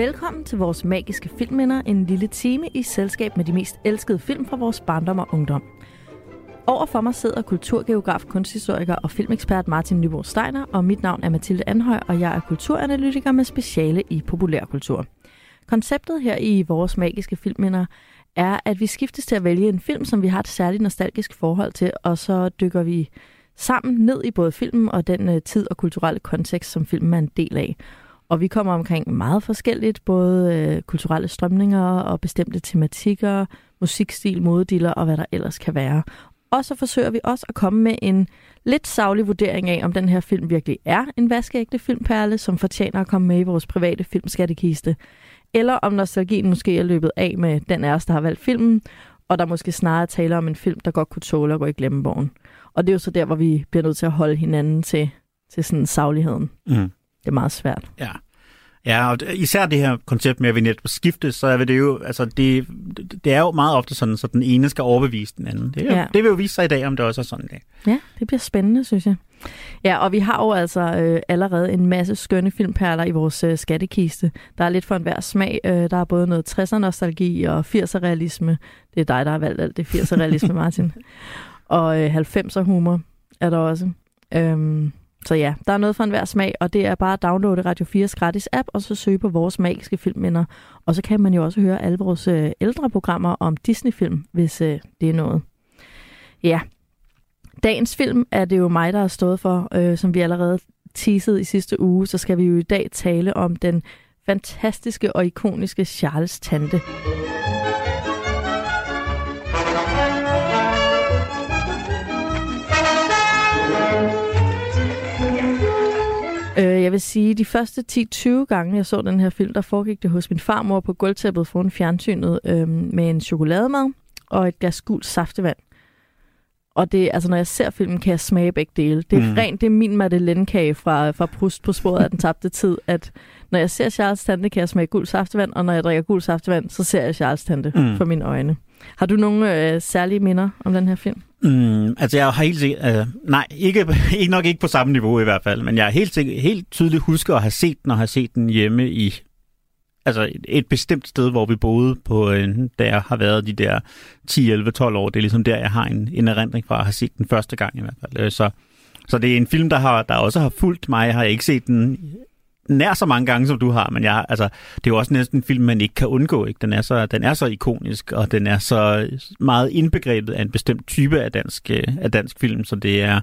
Velkommen til vores magiske filmminder, en lille time i selskab med de mest elskede film fra vores barndom og ungdom. Over for mig sidder kulturgeograf, kunsthistoriker og filmekspert Martin Nyborg Steiner, og mit navn er Mathilde Anhøj, og jeg er kulturanalytiker med speciale i populærkultur. Konceptet her i vores magiske filmminder er, at vi skiftes til at vælge en film, som vi har et særligt nostalgisk forhold til, og så dykker vi sammen ned i både filmen og den øh, tid og kulturelle kontekst, som filmen er en del af. Og vi kommer omkring meget forskelligt, både øh, kulturelle strømninger og bestemte tematikker, musikstil, modediller og hvad der ellers kan være. Og så forsøger vi også at komme med en lidt savlig vurdering af, om den her film virkelig er en vaskeægte filmperle, som fortjener at komme med i vores private filmskattekiste. Eller om nostalgien måske er løbet af med den af os, der har valgt filmen, og der måske snarere taler om en film, der godt kunne tåle at gå i glemmebogen. Og det er jo så der, hvor vi bliver nødt til at holde hinanden til, til sådan savligheden. Mm. Det er meget svært. Ja. Ja, og især det her koncept med, at vi netop skifte, så er det jo, altså det, det er jo meget ofte sådan, så den ene skal overbevise den anden. Det, er, ja. det vil jo vise sig i dag, om det også er sådan det. Ja, det bliver spændende, synes jeg. Ja, og vi har jo altså øh, allerede en masse skønne filmperler i vores øh, skattekiste. Der er lidt for enhver smag. Øh, der er både noget 60'er-nostalgi og 80'er-realisme. Det er dig, der har valgt alt det 80'er-realisme, Martin. og øh, 90'er-humor er der også. Øhm, så ja, der er noget for enhver smag, og det er bare at downloade Radio 4's gratis app, og så søge på vores magiske filmminder. Og så kan man jo også høre alle vores øh, ældre programmer om Disney-film, hvis øh, det er noget. Ja, dagens film er det jo mig, der har stået for, øh, som vi allerede teasede i sidste uge, så skal vi jo i dag tale om den fantastiske og ikoniske Charles Tante. Jeg vil sige, de første 10-20 gange, jeg så den her film, der foregik det hos min farmor på gulvtæppet foran fjernsynet øh, med en chokolademad og et glas gul saftevand. Og det, altså, når jeg ser filmen, kan jeg smage begge dele. Det er mm. rent, det er min Madeleine-kage fra, fra Proust på sporet af den tabte tid, at når jeg ser Charles Tante, kan jeg smage gul saftevand, og når jeg drikker gul saftevand, så ser jeg Charles Tante mm. for mine øjne. Har du nogle øh, særlige minder om den her film? Mm, altså jeg har helt sikkert, øh, nej, ikke, ikke nok ikke på samme niveau i hvert fald, men jeg har helt, sikkert, helt tydeligt husker at have set den, og have set den hjemme i altså et, et bestemt sted, hvor vi boede, på, øh, da jeg har været de der 10, 11, 12 år. Det er ligesom der, jeg har en, en erindring fra at have set den første gang i hvert fald. Øh, så, så det er en film, der, har, der også har fulgt mig. Jeg har ikke set den nær så mange gange, som du har, men jeg, altså, det er jo også næsten en film, man ikke kan undgå. Ikke? Den, er så, den er så ikonisk, og den er så meget indbegrebet af en bestemt type af dansk, øh, af dansk film, så det er...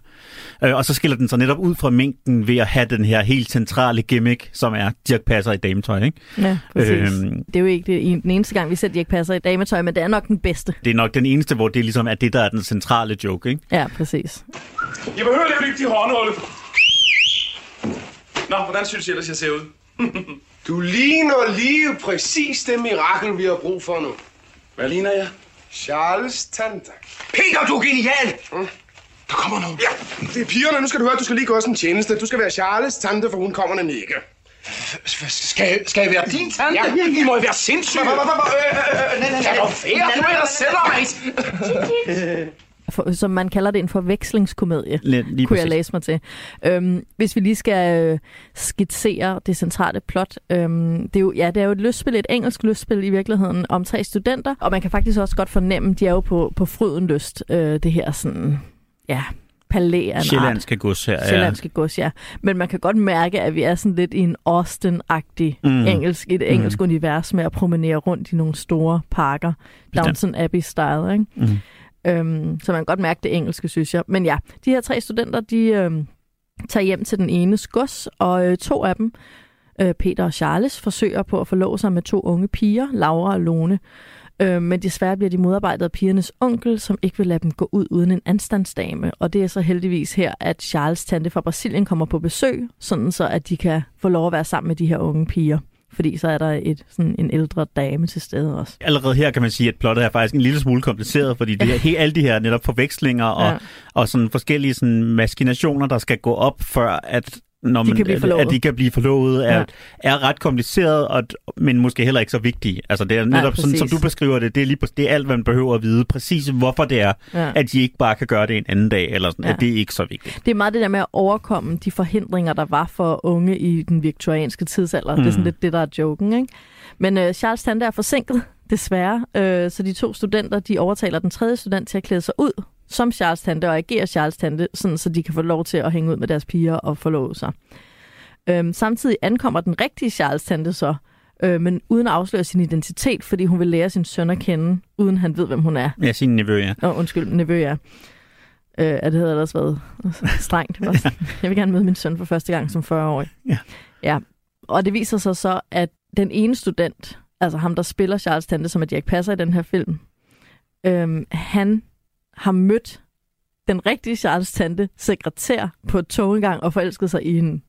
Øh, og så skiller den sig netop ud fra mængden ved at have den her helt centrale gimmick, som er Dirk Passer i dametøj. Ikke? Ja, præcis. Øhm, det er jo ikke det, den eneste gang, vi ser Dirk Passer i dametøj, men det er nok den bedste. Det er nok den eneste, hvor det ligesom er det, der er den centrale joke. Ikke? Ja, præcis. Jeg behøver lidt de håndholde. Nå, hvordan synes I ellers, jeg ser ud? du ligner lige præcis det mirakel, vi har brug for nu. Hvad ligner jeg? Charles Tante. Peter, du er genial! Mm. Der kommer nogen. Ja, det er pigerne. Nu skal du høre, du skal lige gå os en tjeneste. Du skal være Charles Tante, for hun kommer nemlig ikke. Skal, skal jeg være din tante? Ja. I må jo være sindssyge. Nej, nej, nej. Lad du være, du er mig for, som man kalder det en forvekslingskomedie, lige, lige kunne præcis. jeg læse mig til. Øhm, hvis vi lige skal øh, skitsere det centrale plot. Øhm, det, er jo, ja, det er jo et lystspil, et engelsk lystspil i virkeligheden, om tre studenter, og man kan faktisk også godt fornemme, de er jo på, på fryden lyst, øh, det her sådan, ja, palæ af Sjællandske gods her, ja. Sjællandske gods, ja. Men man kan godt mærke, at vi er sådan lidt i en Austin-agtig mm. engelsk, et engelsk mm. univers med at promenere rundt i nogle store parker. Downton Abbey-style, ikke? Mm. Øhm, så man kan godt mærke det engelske, synes jeg. Men ja, de her tre studenter, de øhm, tager hjem til den ene gods, og øh, to af dem, øh, Peter og Charles, forsøger på at forlove sig med to unge piger, Laura og Lone. Øh, men desværre bliver de modarbejdet af pigernes onkel, som ikke vil lade dem gå ud uden en anstandsdame. Og det er så heldigvis her, at Charles' tante fra Brasilien kommer på besøg, sådan så at de kan få lov at være sammen med de her unge piger fordi så er der et, sådan en ældre dame til stede også. Allerede her kan man sige, at plottet er faktisk en lille smule kompliceret, fordi det er helt, alle de her netop forvekslinger og, ja. og sådan forskellige sådan maskinationer, der skal gå op, før at når De kan blive forlovet. at de kan blive forlovet, er, Ja. er ret kompliceret, og, men måske heller ikke så vigtig. Altså det er Nej, netop sådan, som du beskriver det, det er, lige, det er alt, hvad man behøver at vide. Præcis hvorfor det er, Ja. at de ikke bare kan gøre det en anden dag, eller sådan, Ja. ja. at det er ikke så vigtigt. Det er meget det der med at overkomme de forhindringer, der var for unge i den viktorianske tidsalder. Mm. Det er sådan Mm. lidt det, der er joken, ikke? Men øh, Charles Tante er forsinket, desværre. Øh, så de to studenter, de overtaler den tredje student til at klæde sig ud som Charles Tante og agere Charles Tante, sådan, så de kan få lov til at hænge ud med deres piger og forlove sig. Øhm, samtidig ankommer den rigtige Charles Tante så, øh, men uden at afsløre sin identitet, fordi hun vil lære sin søn at kende, uden han ved, hvem hun er. Ja, sin nevø, ja. Nå, undskyld, nevø, ja. Øh, at det havde ellers været strengt. Sådan, Jeg vil gerne møde min søn for første gang som 40-årig. Ja. ja. Og det viser sig så, at den ene student, altså ham, der spiller Charles Tante, som er Jack Passer i den her film, øhm, han har mødt den rigtige Charles Tante sekretær på et tog engang og forelsket sig i hende.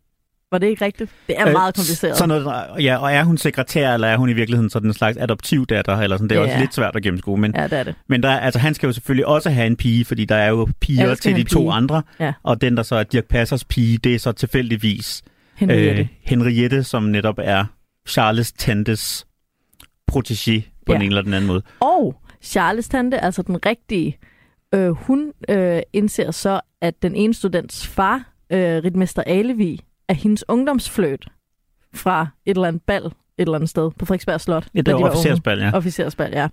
Var det ikke rigtigt? Det er Øh, meget kompliceret. Så noget, ja, og er hun sekretær, eller er hun i virkeligheden sådan en slags adoptivdatter, eller sådan, det er Ja. også lidt svært at gennemskue. Men, Ja, det er det. men der, er- altså, han skal jo selvfølgelig også have en pige, fordi der er jo piger til de en to pige. andre, Ja. og den, der så er Dirk Passers pige, det er så tilfældigvis Henriette. øh, Henriette, som netop er Charles Tantes protégé på Ja. ja. en eller den anden måde. Og Charles tante, altså den rigtige, øh, hun øh, indser så, at den ene students far, øh, Ritmester Alevi, er hendes ungdomsfløt fra et eller andet bal et eller andet sted på Frederiksberg Slot. Ja, det de var unge. officersbal, ja. Officersbal, ja.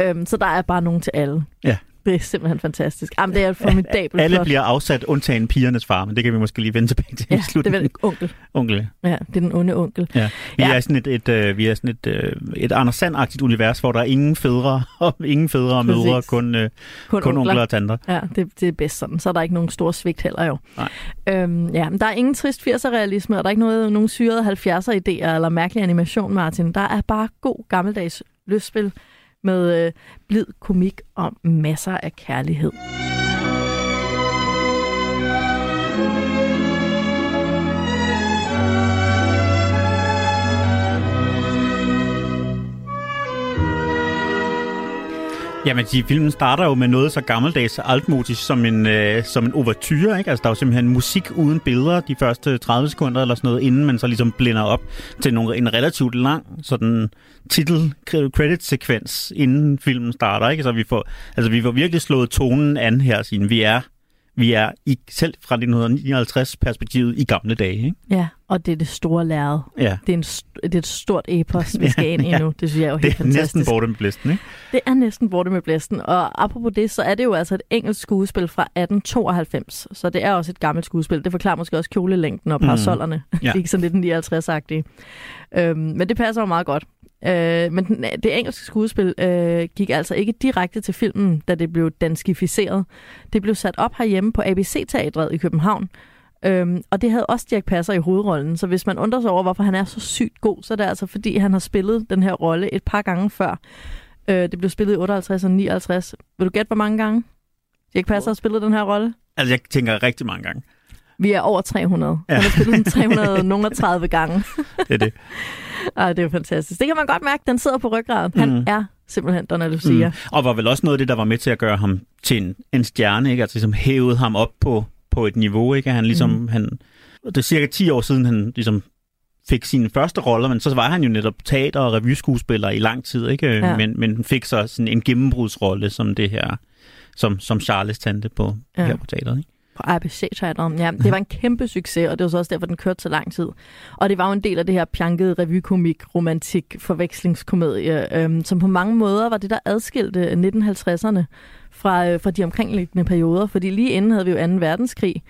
Øhm, så der er bare nogen til alle. Ja. Det er simpelthen fantastisk. Jamen, det er formidabelt Alle plot. bliver afsat, undtagen pigernes far, men det kan vi måske lige vende tilbage til Ja, i det er slutningen. vel onkel. Onkel. Ja, det er den onde onkel. Ja. Vi Ja. er sådan et, et, øh, vi er sådan et, øh, et Anders Sand-agtigt univers, hvor der er ingen fædre og ingen fædre og mødre, kun, øh, Kun, kun onkler. onkler og tanter. Ja, det, det er bedst sådan. Så er der ikke nogen store svigt heller jo. Nej. Øhm, ja, men der er ingen trist 80'er-realisme, og der er ikke noget, nogen syrede 70'er-idéer eller mærkelig animation, Martin. Der er bare god gammeldags lystspil med øh, blid komik og masser af kærlighed. Jamen, de, filmen starter jo med noget så gammeldags altmodisk som en, øh, som en overture, ikke? Altså, der er jo simpelthen musik uden billeder de første 30 sekunder eller sådan noget, inden man så ligesom blinder op til nogle, en relativt lang sådan titel credit sekvens inden filmen starter, ikke? Så vi får, altså, vi får virkelig slået tonen an her, siden vi er, vi er i, selv fra 1959 perspektivet i gamle dage, ikke? Ja, og det er det store lærred. Ja. Det er, en, det er et stort epos, vi skal ind i Ja. nu. Det synes jeg er jo Det helt er fantastisk. næsten borte med blæsten, ikke? Det er næsten borte med blæsten. Og apropos det, så er det jo altså et engelsk skuespil fra 1892. Så det er også et gammelt skuespil. Det forklarer måske også kjolelængden og Mm. parasollerne. Mm. Ja. de er ikke sådan lidt 59-agtige. Øhm, men det passer jo meget godt. Øh, men den, det engelske skuespil øh, gik altså ikke direkte til filmen, da det blev danskificeret. Det blev sat op herhjemme på ABC-teatret i København. Øhm, og det havde også Dirk Passer i hovedrollen, så hvis man undrer sig over, hvorfor han er så sygt god, så er det altså fordi, han har spillet den her rolle et par gange før. Øh, det blev spillet i 58 og 59. Vil du gætte, hvor mange gange Dirk Passer har spillet den her rolle? Altså, jeg tænker rigtig mange gange. Vi er over 300. Ja. Han har spillet den 330 gange. Det er det. Ej, det er fantastisk. Det kan man godt mærke, den sidder på ryggraden. Han Mm. er simpelthen Donna Lucia. Mm. Og var vel også noget af det, der var med til at gøre ham til en, en stjerne, ikke? Altså ligesom hævede ham op på, på et niveau, ikke? Han ligesom, Mm. han, det er cirka 10 år siden, han ligesom fik sine første roller, men så var han jo netop teater- og revyskuespiller i lang tid, ikke? Ja. Men, men fik så sådan en gennembrudsrolle som det her, som, som Charles tante på, ja. her på teateret, ikke? På abc teateret Ja, det var en kæmpe succes, og det var så også derfor, den kørte så lang tid. Og det var jo en del af det her pjankede revykomik, romantik, forvekslingskomedie, øhm, som på mange måder var det, der adskilte 1950'erne fra, øh, fra de omkringliggende perioder. Fordi lige inden havde vi jo 2. verdenskrig,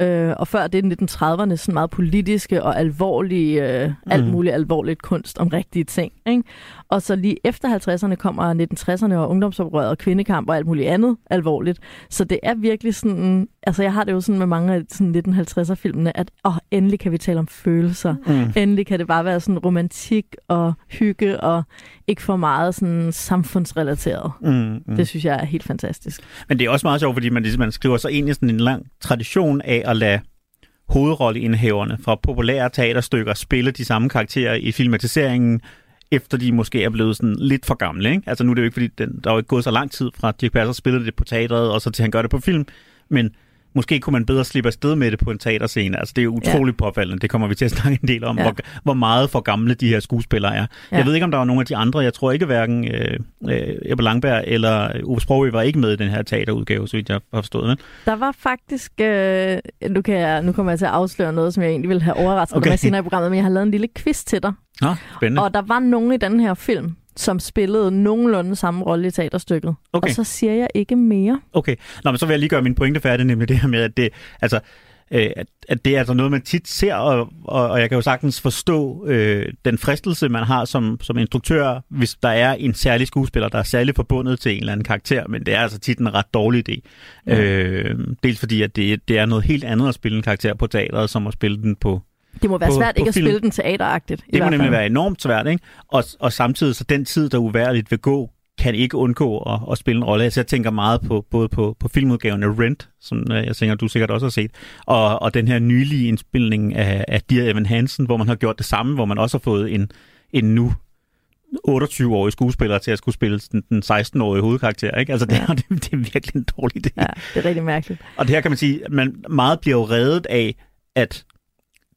øh, og før det 1930'erne sådan meget politiske og alvorlige, øh, mm. alt Mhm. muligt alvorligt kunst om rigtige ting. Ikke? Og så lige efter 50'erne kommer 1960'erne og ungdomsoprøret og kvindekamp og alt muligt andet alvorligt. Så det er virkelig sådan, altså jeg har det jo sådan med mange af sådan 1950'er-filmene, at åh, endelig kan vi tale om følelser. Mm. Endelig kan det bare være sådan romantik og hygge og ikke for meget sådan samfundsrelateret. Mm, mm. Det synes jeg er helt fantastisk. Men det er også meget sjovt, fordi man, ligesom, man skriver sig ind i sådan en lang tradition af at lade hovedrolleindhaverne fra populære teaterstykker spille de samme karakterer i filmatiseringen, efter de måske er blevet sådan lidt for gamle. Ikke? Altså nu er det jo ikke, fordi den, der er jo ikke gået så lang tid fra Dirk Passer spillede det på teatret, og så til han gør det på film, men måske kunne man bedre slippe afsted med det på en teaterscene. Altså, det er utroligt ja. påfaldende. Det kommer vi til at snakke en del om, ja. hvor, hvor meget for gamle de her skuespillere er. Ja. Jeg ved ikke, om der var nogle af de andre. Jeg tror ikke, hverken øh, øh, Ebbe Langberg eller Ove Sprogø var ikke med i den her teaterudgave, så vidt jeg har forstået. Men. Der var faktisk... Øh, nu, kan jeg, nu kommer jeg til at afsløre noget, som jeg egentlig ville have overrasket okay. mig senere i programmet, men jeg har lavet en lille quiz til dig. Nå, spændende. Og der var nogen i den her film, som spillede nogenlunde samme rolle i teaterstykket. Okay. Og så siger jeg ikke mere. Okay, Nå, men så vil jeg lige gøre min pointe færdig, nemlig det her med, at det, altså, øh, at, at det er altså noget, man tit ser, og, og, og jeg kan jo sagtens forstå øh, den fristelse, man har som, som instruktør, hvis der er en særlig skuespiller, der er særligt forbundet til en eller anden karakter, men det er altså tit en ret dårlig idé. Ja. Øh, dels fordi, at det, det er noget helt andet at spille en karakter på teateret, som at spille den på det må være på, svært på ikke film. at spille den teateragtigt. Det må nemlig være enormt svært, ikke? Og, og samtidig så den tid, der uværligt vil gå, kan ikke undgå at, at spille en rolle. Altså, jeg tænker meget på både på, på filmudgaven af Rent, som øh, jeg tænker, du sikkert også har set, og, og den her nylige indspilning af, af Dear Evan Hansen, hvor man har gjort det samme, hvor man også har fået en, en nu 28-årig skuespiller til at skulle spille den, den 16-årige hovedkarakter. Ikke? Altså, det, Ja. er, det, det er virkelig en dårlig idé. Ja, det er rigtig mærkeligt. Og det her kan man sige, at man meget bliver jo reddet af, at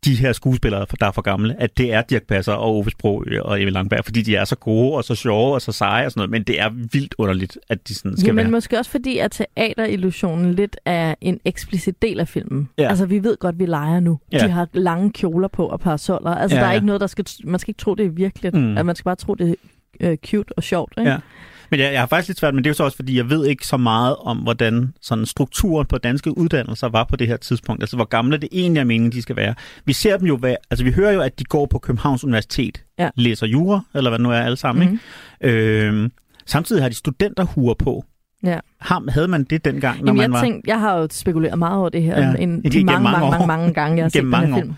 de her skuespillere, der er for gamle, at det er Dirk Passer og Ove Sprogø og Emil Langberg, fordi de er så gode og så sjove og så seje og sådan noget, men det er vildt underligt, at de sådan skal Jamen være. måske også fordi, at teaterillusionen lidt er en eksplicit del af filmen. Ja. Altså vi ved godt, vi leger nu. Ja. De har lange kjoler på og parasoller. Altså Ja, der er ja. ikke noget, der skal... Man skal ikke tro, det er virkeligt. Mm. At man skal bare tro, det er øh, cute og sjovt. Ikke? Ja. Men jeg, jeg har faktisk lidt svært, men det er jo så også, fordi jeg ved ikke så meget om, hvordan sådan strukturen på danske uddannelser var på det her tidspunkt. Altså, hvor gamle det egentlig er meningen, de skal være. Vi ser dem jo, hvad, altså vi hører jo, at de går på Københavns Universitet, Ja. læser jura, eller hvad nu er alle sammen. Mhm. Ikke? Øhm, samtidig har de studenterhuer på. Ja. Har, havde man det dengang, når Jamen, man jeg, var... tænkte, jeg har jo spekuleret meget over det her Ja, en, de mange, mange mange, mange, mange gange, jeg har set den her år. film.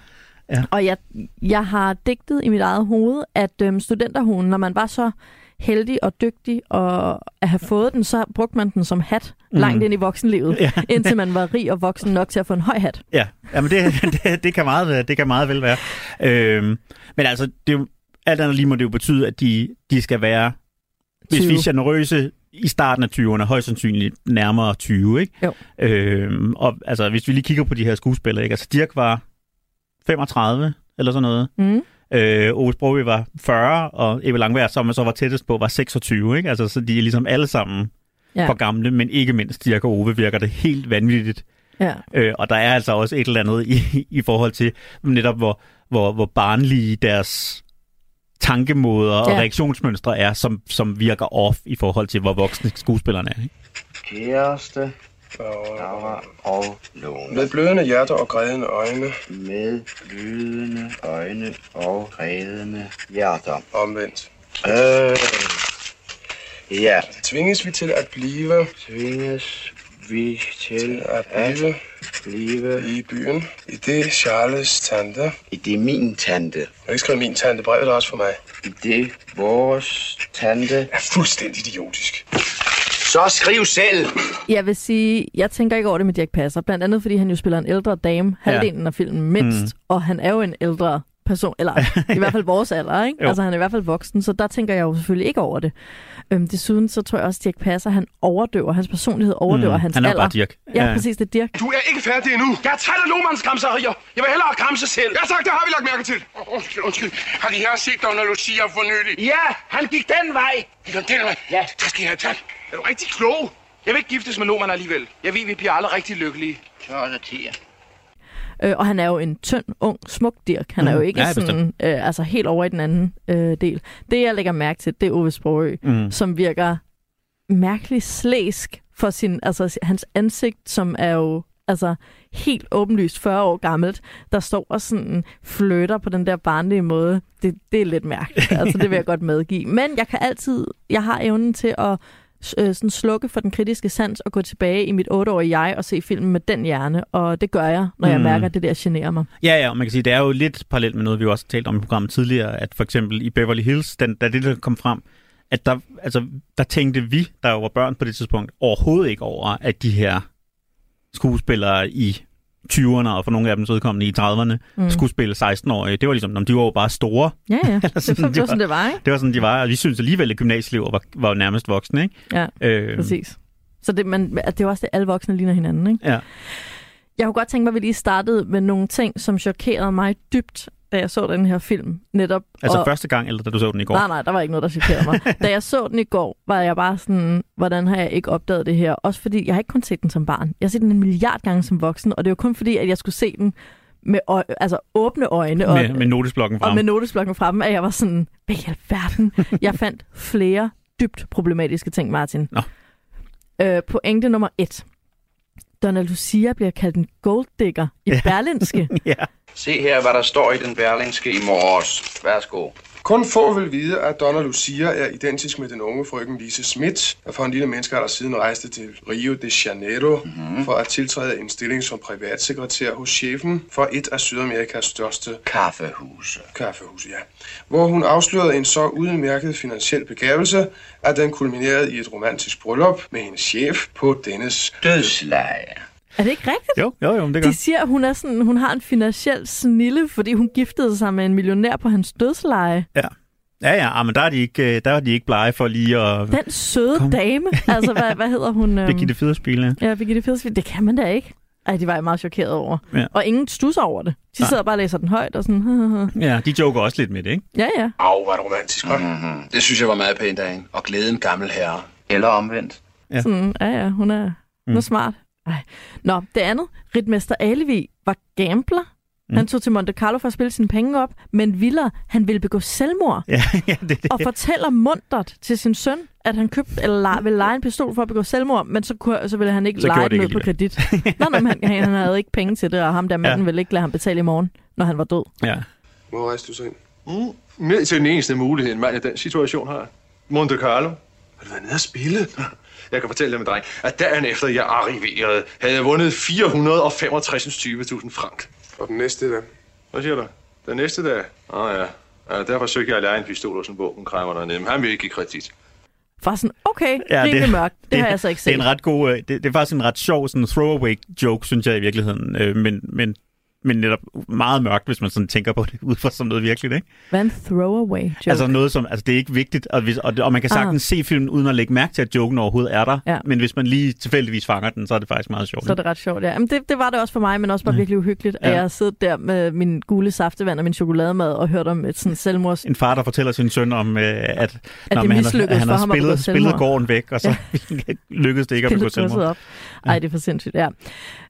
Ja. Og jeg, jeg har digtet i mit eget hoved, at øhm, studenterhugen, når man var så heldig og dygtig og at have fået den, så brugte man den som hat Mm. langt ind i voksenlivet, Ja. indtil man var rig og voksen nok til at få en høj hat. Ja, jamen det, det, det, kan meget, det kan meget vel være. Øhm, men altså, det, alt andet lige må det jo betyde, at de, de skal være, hvis 20. vi er generøse, i starten af 20'erne, højst sandsynligt nærmere 20, ikke? Jo. Øhm, og altså, hvis vi lige kigger på de her skuespillere, ikke? Altså, Dirk var 35, eller sådan noget. Mm. Øh, Ove Sprogø var 40, og Ebbe Langberg, som man så var tættest på, var 26, ikke? Altså, så de er ligesom alle sammen ja. for gamle, men ikke mindst Dirk og Ove virker det helt vanvittigt Ja. Øh, og der er altså også et eller andet i, i forhold til netop, hvor, hvor, hvor barnlige deres tankemåder og Ja. reaktionsmønstre er, som, som virker off i forhold til, hvor voksne skuespillerne er. Ikke? Kæreste, Laura og Lone. Med blødende hjerter og grædende øjne, Med blødende øjne og grædende hjerter. omvendt. Øh, ja, Tvinges vi til at blive tvinges vi til at at blive blive i byen. I det Charles tante. Jeg i det min tante. har ikke skrevet min tante, brevet er også for mig. I det vores tante. er fuldstændig idiotisk. Så skriv selv! Jeg vil sige, jeg tænker ikke over det med Dirk Passer, blandt andet fordi han jo spiller en ældre dame, halvdelen af filmen mindst, mm. og han er jo en ældre person, eller i hvert fald vores alder, ikke? Jo. Altså han er i hvert fald voksen, så der tænker jeg jo selvfølgelig ikke over det. Øhm, desuden så tror jeg også, at Dirk Passer, han overdøver, hans personlighed overdøver mm. hans Han er alder. bare Dirk. Ja, præcis, det er Dirk. Du er ikke færdig endnu. Jeg er træt af Lohmanns gramserier. Jeg vil hellere gramse selv. Ja tak, det har vi lagt mærke til. Oh, undskyld, undskyld. Har de her set Donna Lucia for nylig? Ja, han gik den vej. Gik han den vej? Ja. Tak skal I have, tak. Er du rigtig klog? Jeg vil ikke giftes med Lohmann alligevel. Jeg ved, vi bliver aldrig rigtig lykkelige. Så er der tiger. Øh, og han er jo en tynd, ung, smuk Dirk. Han er Mm. jo ikke Ja, sådan, øh, altså helt over i den anden øh, del. Det, jeg lægger mærke til, det er Ove Sprogø, Mm. som virker mærkeligt slæsk for sin, altså hans ansigt, som er jo altså helt åbenlyst 40 år gammelt, der står og sådan flytter på den der barnlige måde. Det, det er lidt mærkeligt, altså det vil jeg godt medgive. Men jeg kan altid, jeg har evnen til at øh, sådan slukke for den kritiske sans og gå tilbage i mit otteårige jeg og se filmen med den hjerne, og det gør jeg, når jeg Mm. mærker, at det der generer mig. Ja, ja, og man kan sige, det er jo lidt parallelt med noget, vi jo også har talt om i programmet tidligere, at for eksempel i Beverly Hills, den, da det der kom frem, at der, altså, der tænkte vi, der jo var børn på det tidspunkt, overhovedet ikke over, at de her skuespillere i 20'erne, og for nogle af dem udkommende i 30'erne, mm. skulle spille 16-årige. Det var ligesom, "Nå, de var jo bare store. Ja, ja. Det, sådan, det, det var sådan, det var, ikke? Det var sådan, de var, og vi synes alligevel, at gymnasieelever var, var nærmest voksne, ikke? Ja, Øh, præcis. Så det, man, det er også det, alle voksne ligner hinanden, ikke? Ja. Jeg kunne godt tænke mig, at vi lige startede med nogle ting, som chokerede mig dybt, da jeg så den her film. Netop. Altså og... første gang, eller da du så den i går? Nej, nej, der var ikke noget, der chokerede mig. da jeg så den i går, var jeg bare sådan, hvordan har jeg ikke opdaget det her? Også fordi, jeg har ikke kun set den som barn. Jeg har set den en milliard gange som voksen, og det var kun fordi, at jeg skulle se den med øje, altså åbne øjne. Med, og, med notesblokken frem. Og med notesblokken frem, at jeg var sådan, hvad i alverden? jeg fandt flere dybt problematiske ting, Martin. Nå. Øh, pointe nummer et. Donald Lucia bliver kaldt en golddigger i Ja. Berlinske. ja. Se her, hvad der står i den berlingske i morges. Værsgo. Kun få vil vide, at Donna Lucia er identisk med den unge frøken Lise Schmidt, der for en lille menneskealder siden rejste til Rio de Janeiro mm-hmm. for at tiltræde en stilling som privatsekretær hos chefen for et af Sydamerikas største Kaffehuse. kaffehus, ja. Hvor hun afslørede en så udmærket finansiel begævelse, at den kulminerede i et romantisk bryllup med hendes chef på dennes Dødsleje. Er det ikke rigtigt? Jo, jo, jo, det gør. De siger, at hun, er sådan, hun har en finansiel snille, fordi hun giftede sig med en millionær på hans dødsleje. Ja. Ja, ja, ah, men der er de ikke, øh, der er de ikke blege for lige at... Den søde Kom. dame. Altså, hvad, hvad hedder hun? øhm, Birgitte Federspil, ja. Ja, Birgitte Federspil. Det kan man da ikke. Ej, de var jeg meget chokeret over. Ja. Og ingen stusser over det. De Nej. sidder bare og læser den højt og sådan... Ja, de joker også lidt med det, ikke? ja, ja. Au, var det romantisk, hva'? Mm-hmm. Det synes jeg var meget pænt af hende. Og glæden gammel herre. Eller omvendt. Ja. Sådan, ja, ja, hun er, hun er Mm. smart. Ej. Nå, det andet. Ritmester Alevi var gambler. Mm. Han tog til Monte Carlo for at spille sine penge op, men Viller, han ville begå selvmord. Ja, ja det det. og fortæller muntert til sin søn, at han købte eller lege, ville lege en pistol for at begå selvmord, men så, kunne, så ville han ikke Så lege den det ud på kredit. Nå, nej, men han, han havde ikke penge til det, og ham der manden Ja. ville ikke lade ham betale i morgen, når han var død. Ja. Hvor rejste du så ind? Mm. Ned til den eneste mulighed, en mand i den situation har. Monte Carlo. Har du været nede og spille? Jeg kan fortælle dig med dreng, at dagen efter jeg arriverede, havde jeg vundet 465.000 frank. Og den næste, da? Hvad siger du? Den næste dag? Åh oh, ja. ja. Der forsøgte jeg at lære en pistol hos en våbenkræmmer dernede, men han ville ikke give kredit. Var sådan, okay, Ja, det- mørkt. Det, det har jeg så ikke Det set. er en ret god, øh, det, det er faktisk en ret sjov sådan throwaway joke, synes jeg i virkeligheden. Øh, men, men, men netop meget mørkt, hvis man sådan tænker på det ud fra som noget virkeligt, ikke? Hvad en throwaway joke? Altså noget som, altså det er ikke vigtigt, og, hvis, og, og man kan sagtens ah. se filmen uden at lægge mærke til, at joken overhovedet er der. Ja. Men hvis man lige tilfældigvis fanger den, så er det faktisk meget sjovt. så er det ret sjovt, ja. Jamen, det, det var det også for mig, men også bare virkelig uhyggeligt, at Ja. jeg har siddet der med min gule saftevand og min chokolademad og hørt om et sådan selvmords... En far, der fortæller sin søn om, øh, at, at, det men han, han for har spillet, spillet gården væk, og så ja. lykkedes det ikke at begå selvmord. op. Ej, det er for sindssygt, ja.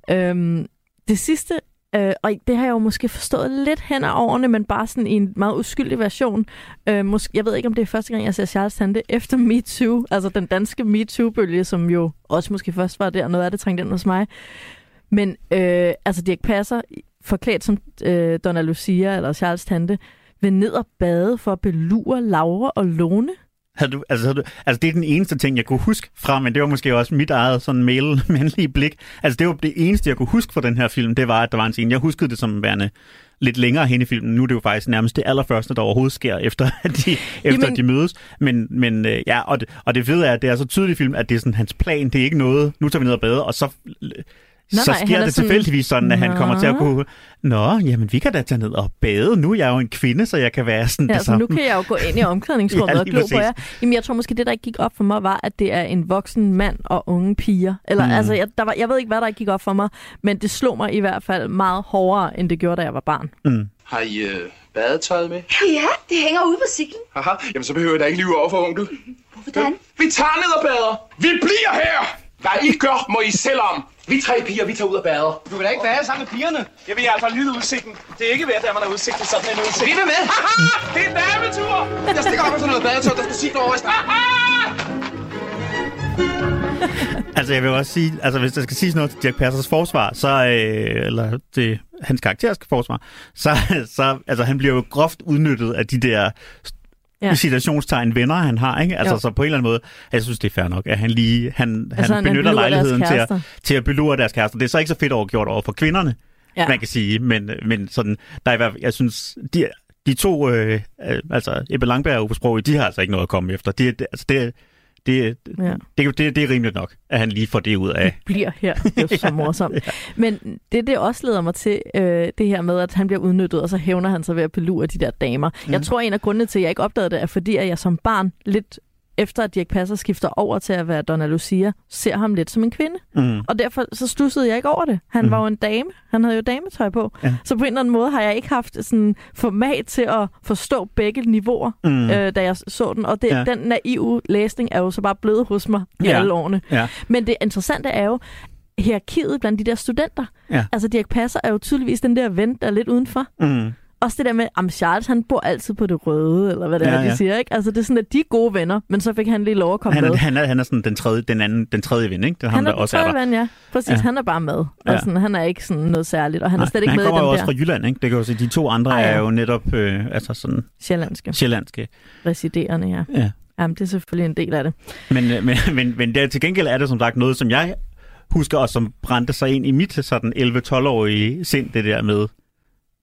Øhm, det sidste, øh, og det har jeg jo måske forstået lidt hen ad årene, men bare sådan i en meget uskyldig version. Øh, måske, jeg ved ikke, om det er første gang, jeg ser Charles Tante efter MeToo, altså den danske MeToo-bølge, som jo også måske først var der, noget af det trængte ind hos mig. Men øh, altså Dirk Passer, forklædt som øh, Donna Lucia eller Charles Tante, vil ned og bade for at belure Laura og Lone. Havde du, altså, havde du, altså, det er den eneste ting, jeg kunne huske fra, men det var måske også mit eget sådan mail mandlige blik. Altså, det var det eneste, jeg kunne huske fra den her film, det var, at der var en scene. Jeg huskede det som værende lidt længere hen i filmen. Nu er det jo faktisk nærmest det allerførste, der overhovedet sker, efter at de, efter Jamen- de mødes. Men, men øh, ja, og det, og det fede er, at det er så tydeligt i filmen, at det er sådan hans plan. Det er ikke noget, nu tager vi ned og bade, og så... Nej, så nej, sker er det sådan, tilfældigvis sådan, at han kommer til at "Nå." kunne... Nå, jamen vi kan da tage ned og bade. Nu er jeg jo en kvinde, så jeg kan være sådan Ja, det så samme. nu kan jeg jo gå ind i omklædningsrummet Ja, og glo på jer. Jamen, jeg tror måske, det, der ikke gik op for mig, var, at det er en voksen mand og unge piger. Eller, Mm. altså, jeg, der var, jeg ved ikke, hvad der ikke gik op for mig, men det slog mig i hvert fald meget hårdere, end det gjorde, da jeg var barn. Mm. Har I øh, badetøjet med? Ja, det hænger ude på cyklen. Haha, jamen så behøver jeg da ikke lyve over for onkel. Hvordan? Vi tager ned og bader. Vi bliver her. Hvad I gør, må I selv om. Vi tre piger, vi tager ud og bader. Du kan da ikke bade sammen med pigerne. Jeg vil i hvert fald nyde udsigten. Det er ikke værd, at man har udsigt til sådan en udsigt. Vi vil med. det er en dametur. Jeg stikker op efter noget badetøj, der skal sige over i. Altså, jeg vil også sige, altså hvis der skal siges noget til Dirk Passers forsvar, så, øh, eller til hans karakterisk forsvar, så, så altså, han bliver jo groft udnyttet af de der Ja. citationstegn venner, han har, ikke? Altså, Jo. så på en eller anden måde, jeg synes, det er fair nok, at han lige, han, Altså, han han benytter deres lejligheden til at, til at belure deres kærester. Det er så ikke så fedt overgjort over for kvinderne, Ja. man kan sige, men, men sådan, der er i hvert fald, jeg synes, de, de to, øh, øh, altså Ebbe Langberg og Uffe Sprogøe, de har altså ikke noget at komme efter. Det, altså, det, det, Ja. det, det, det er rimeligt nok, at han lige får det ud af. bliver her. Det er jo så morsomt. Men det, det også leder mig til, øh, det her med, at han bliver udnyttet, og så hævner han sig ved at pelure de der damer. Mm. Jeg tror, en af grundene til, at jeg ikke opdagede det, er fordi, at jeg som barn lidt efter at Dirk Passer skifter over til at være Donna Lucia, ser ham lidt som en kvinde. Mm. Og derfor så stussede jeg ikke over det. Han Mhm. var jo en dame. Han havde jo dametøj på. Ja. Så på en eller anden måde har jeg ikke haft sådan format til at forstå begge niveauer, Mm. øh, da jeg så den. Og det, ja. den naive læsning er jo så bare blevet hos mig i Ja. alle årene. Ja. Men det interessante er jo, hierarkiet blandt de der studenter. Ja. Altså, Dirk Passer er jo tydeligvis den der ven, der er lidt udenfor. Mm. Også det der med, at Charles, han bor altid på det røde, eller hvad det Ja, er, de ja. siger, ikke? Altså, det er sådan, at de er gode venner, men så fik han lige lov at komme Han, med. er, han, er, han er sådan den tredje, den anden, den tredje ven, ikke? Det er ham, han er der også er der. ven, ja. Præcis, Ja. han er bare med. Og Ja. sådan, han er ikke sådan noget særligt, og han er Nej, slet ikke med han i kommer den jo der også fra Jylland, ikke? Det kan jo sige, de to andre Ah, ja. er jo netop øh, altså sådan sjællandske sjællandske. residerende, ja. Ja. Jamen, det er selvfølgelig en del af det. Men, øh, men, men, men der, til gengæld er det som sagt noget, som jeg husker, og som brændte sig ind i mit sådan 11-12-årige sind, det der med,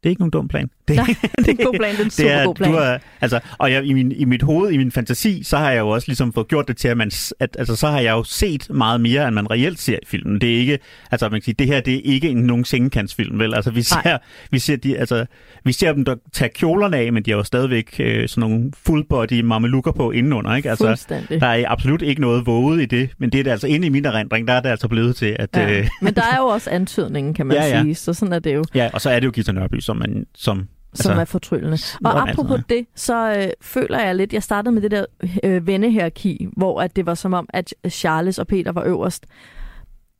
det er ikke nogen dum plan. Det, Nej, det er en god plan, det er en det super god plan. Du er, altså, og jeg, i, min, i mit hoved, i min fantasi, så har jeg jo også ligesom fået gjort det til, at, man, at altså, så har jeg jo set meget mere, end man reelt ser i filmen. Det er ikke, altså man kan sige, det her det er ikke en nogen sengekantsfilm, vel? Altså vi ser, vi ser, de, altså, vi ser dem der tage kjolerne af, men de har jo stadigvæk øh, sådan nogle full body mamelukker på indenunder, ikke? Altså, Fuldstændig. der er absolut ikke noget våget i det, men det er det altså inde i min erindring, der er det altså blevet til, at... Ja. Øh, Men der er jo også antydningen, kan man Ja, ja. sige, så sådan er det jo. ja, og så er det jo Gita Nørby, som man... Som, som Altså, er fortryllende. Og altså, apropos det, så øh, føler jeg lidt, jeg startede med det der øh, vennehierarki, hvor at det var som om, at Charles og Peter var øverst.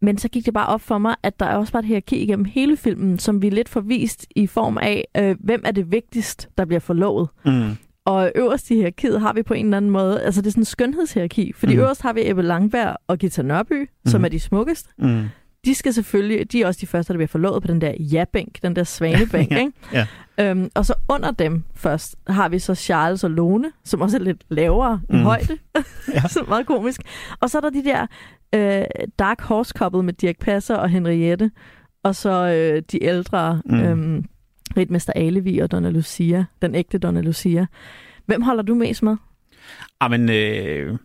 Men så gik det bare op for mig, at der er også bare et hierarki igennem hele filmen, som vi lidt får vist i form af, øh, hvem er det vigtigst, der bliver forlovet. mm, Og øverst i hierarkiet har vi på en eller anden måde, altså det er sådan en skønhedshierarki, fordi mm. øverst har vi Ebbe Langberg og Gita Nørby, mm. som er de smukkeste. mm, De skal selvfølgelig, de er også de første, der bliver forlovet på den der ja-bænk, den der svanebænk, Ja, ikke? ja. Øhm, og så under dem først har vi så Charles og Lone, som også er lidt lavere mm. i Mm. højde. Ja. så meget komisk. Og så er der de der øh, Dark Horse couple med Dirk Passer og Henriette, og så øh, de ældre Mm. øhm, Ritmester Alevi og Donna Lucia, den ægte Donna Lucia. Hvem holder du mest med? Ah, men... Øh,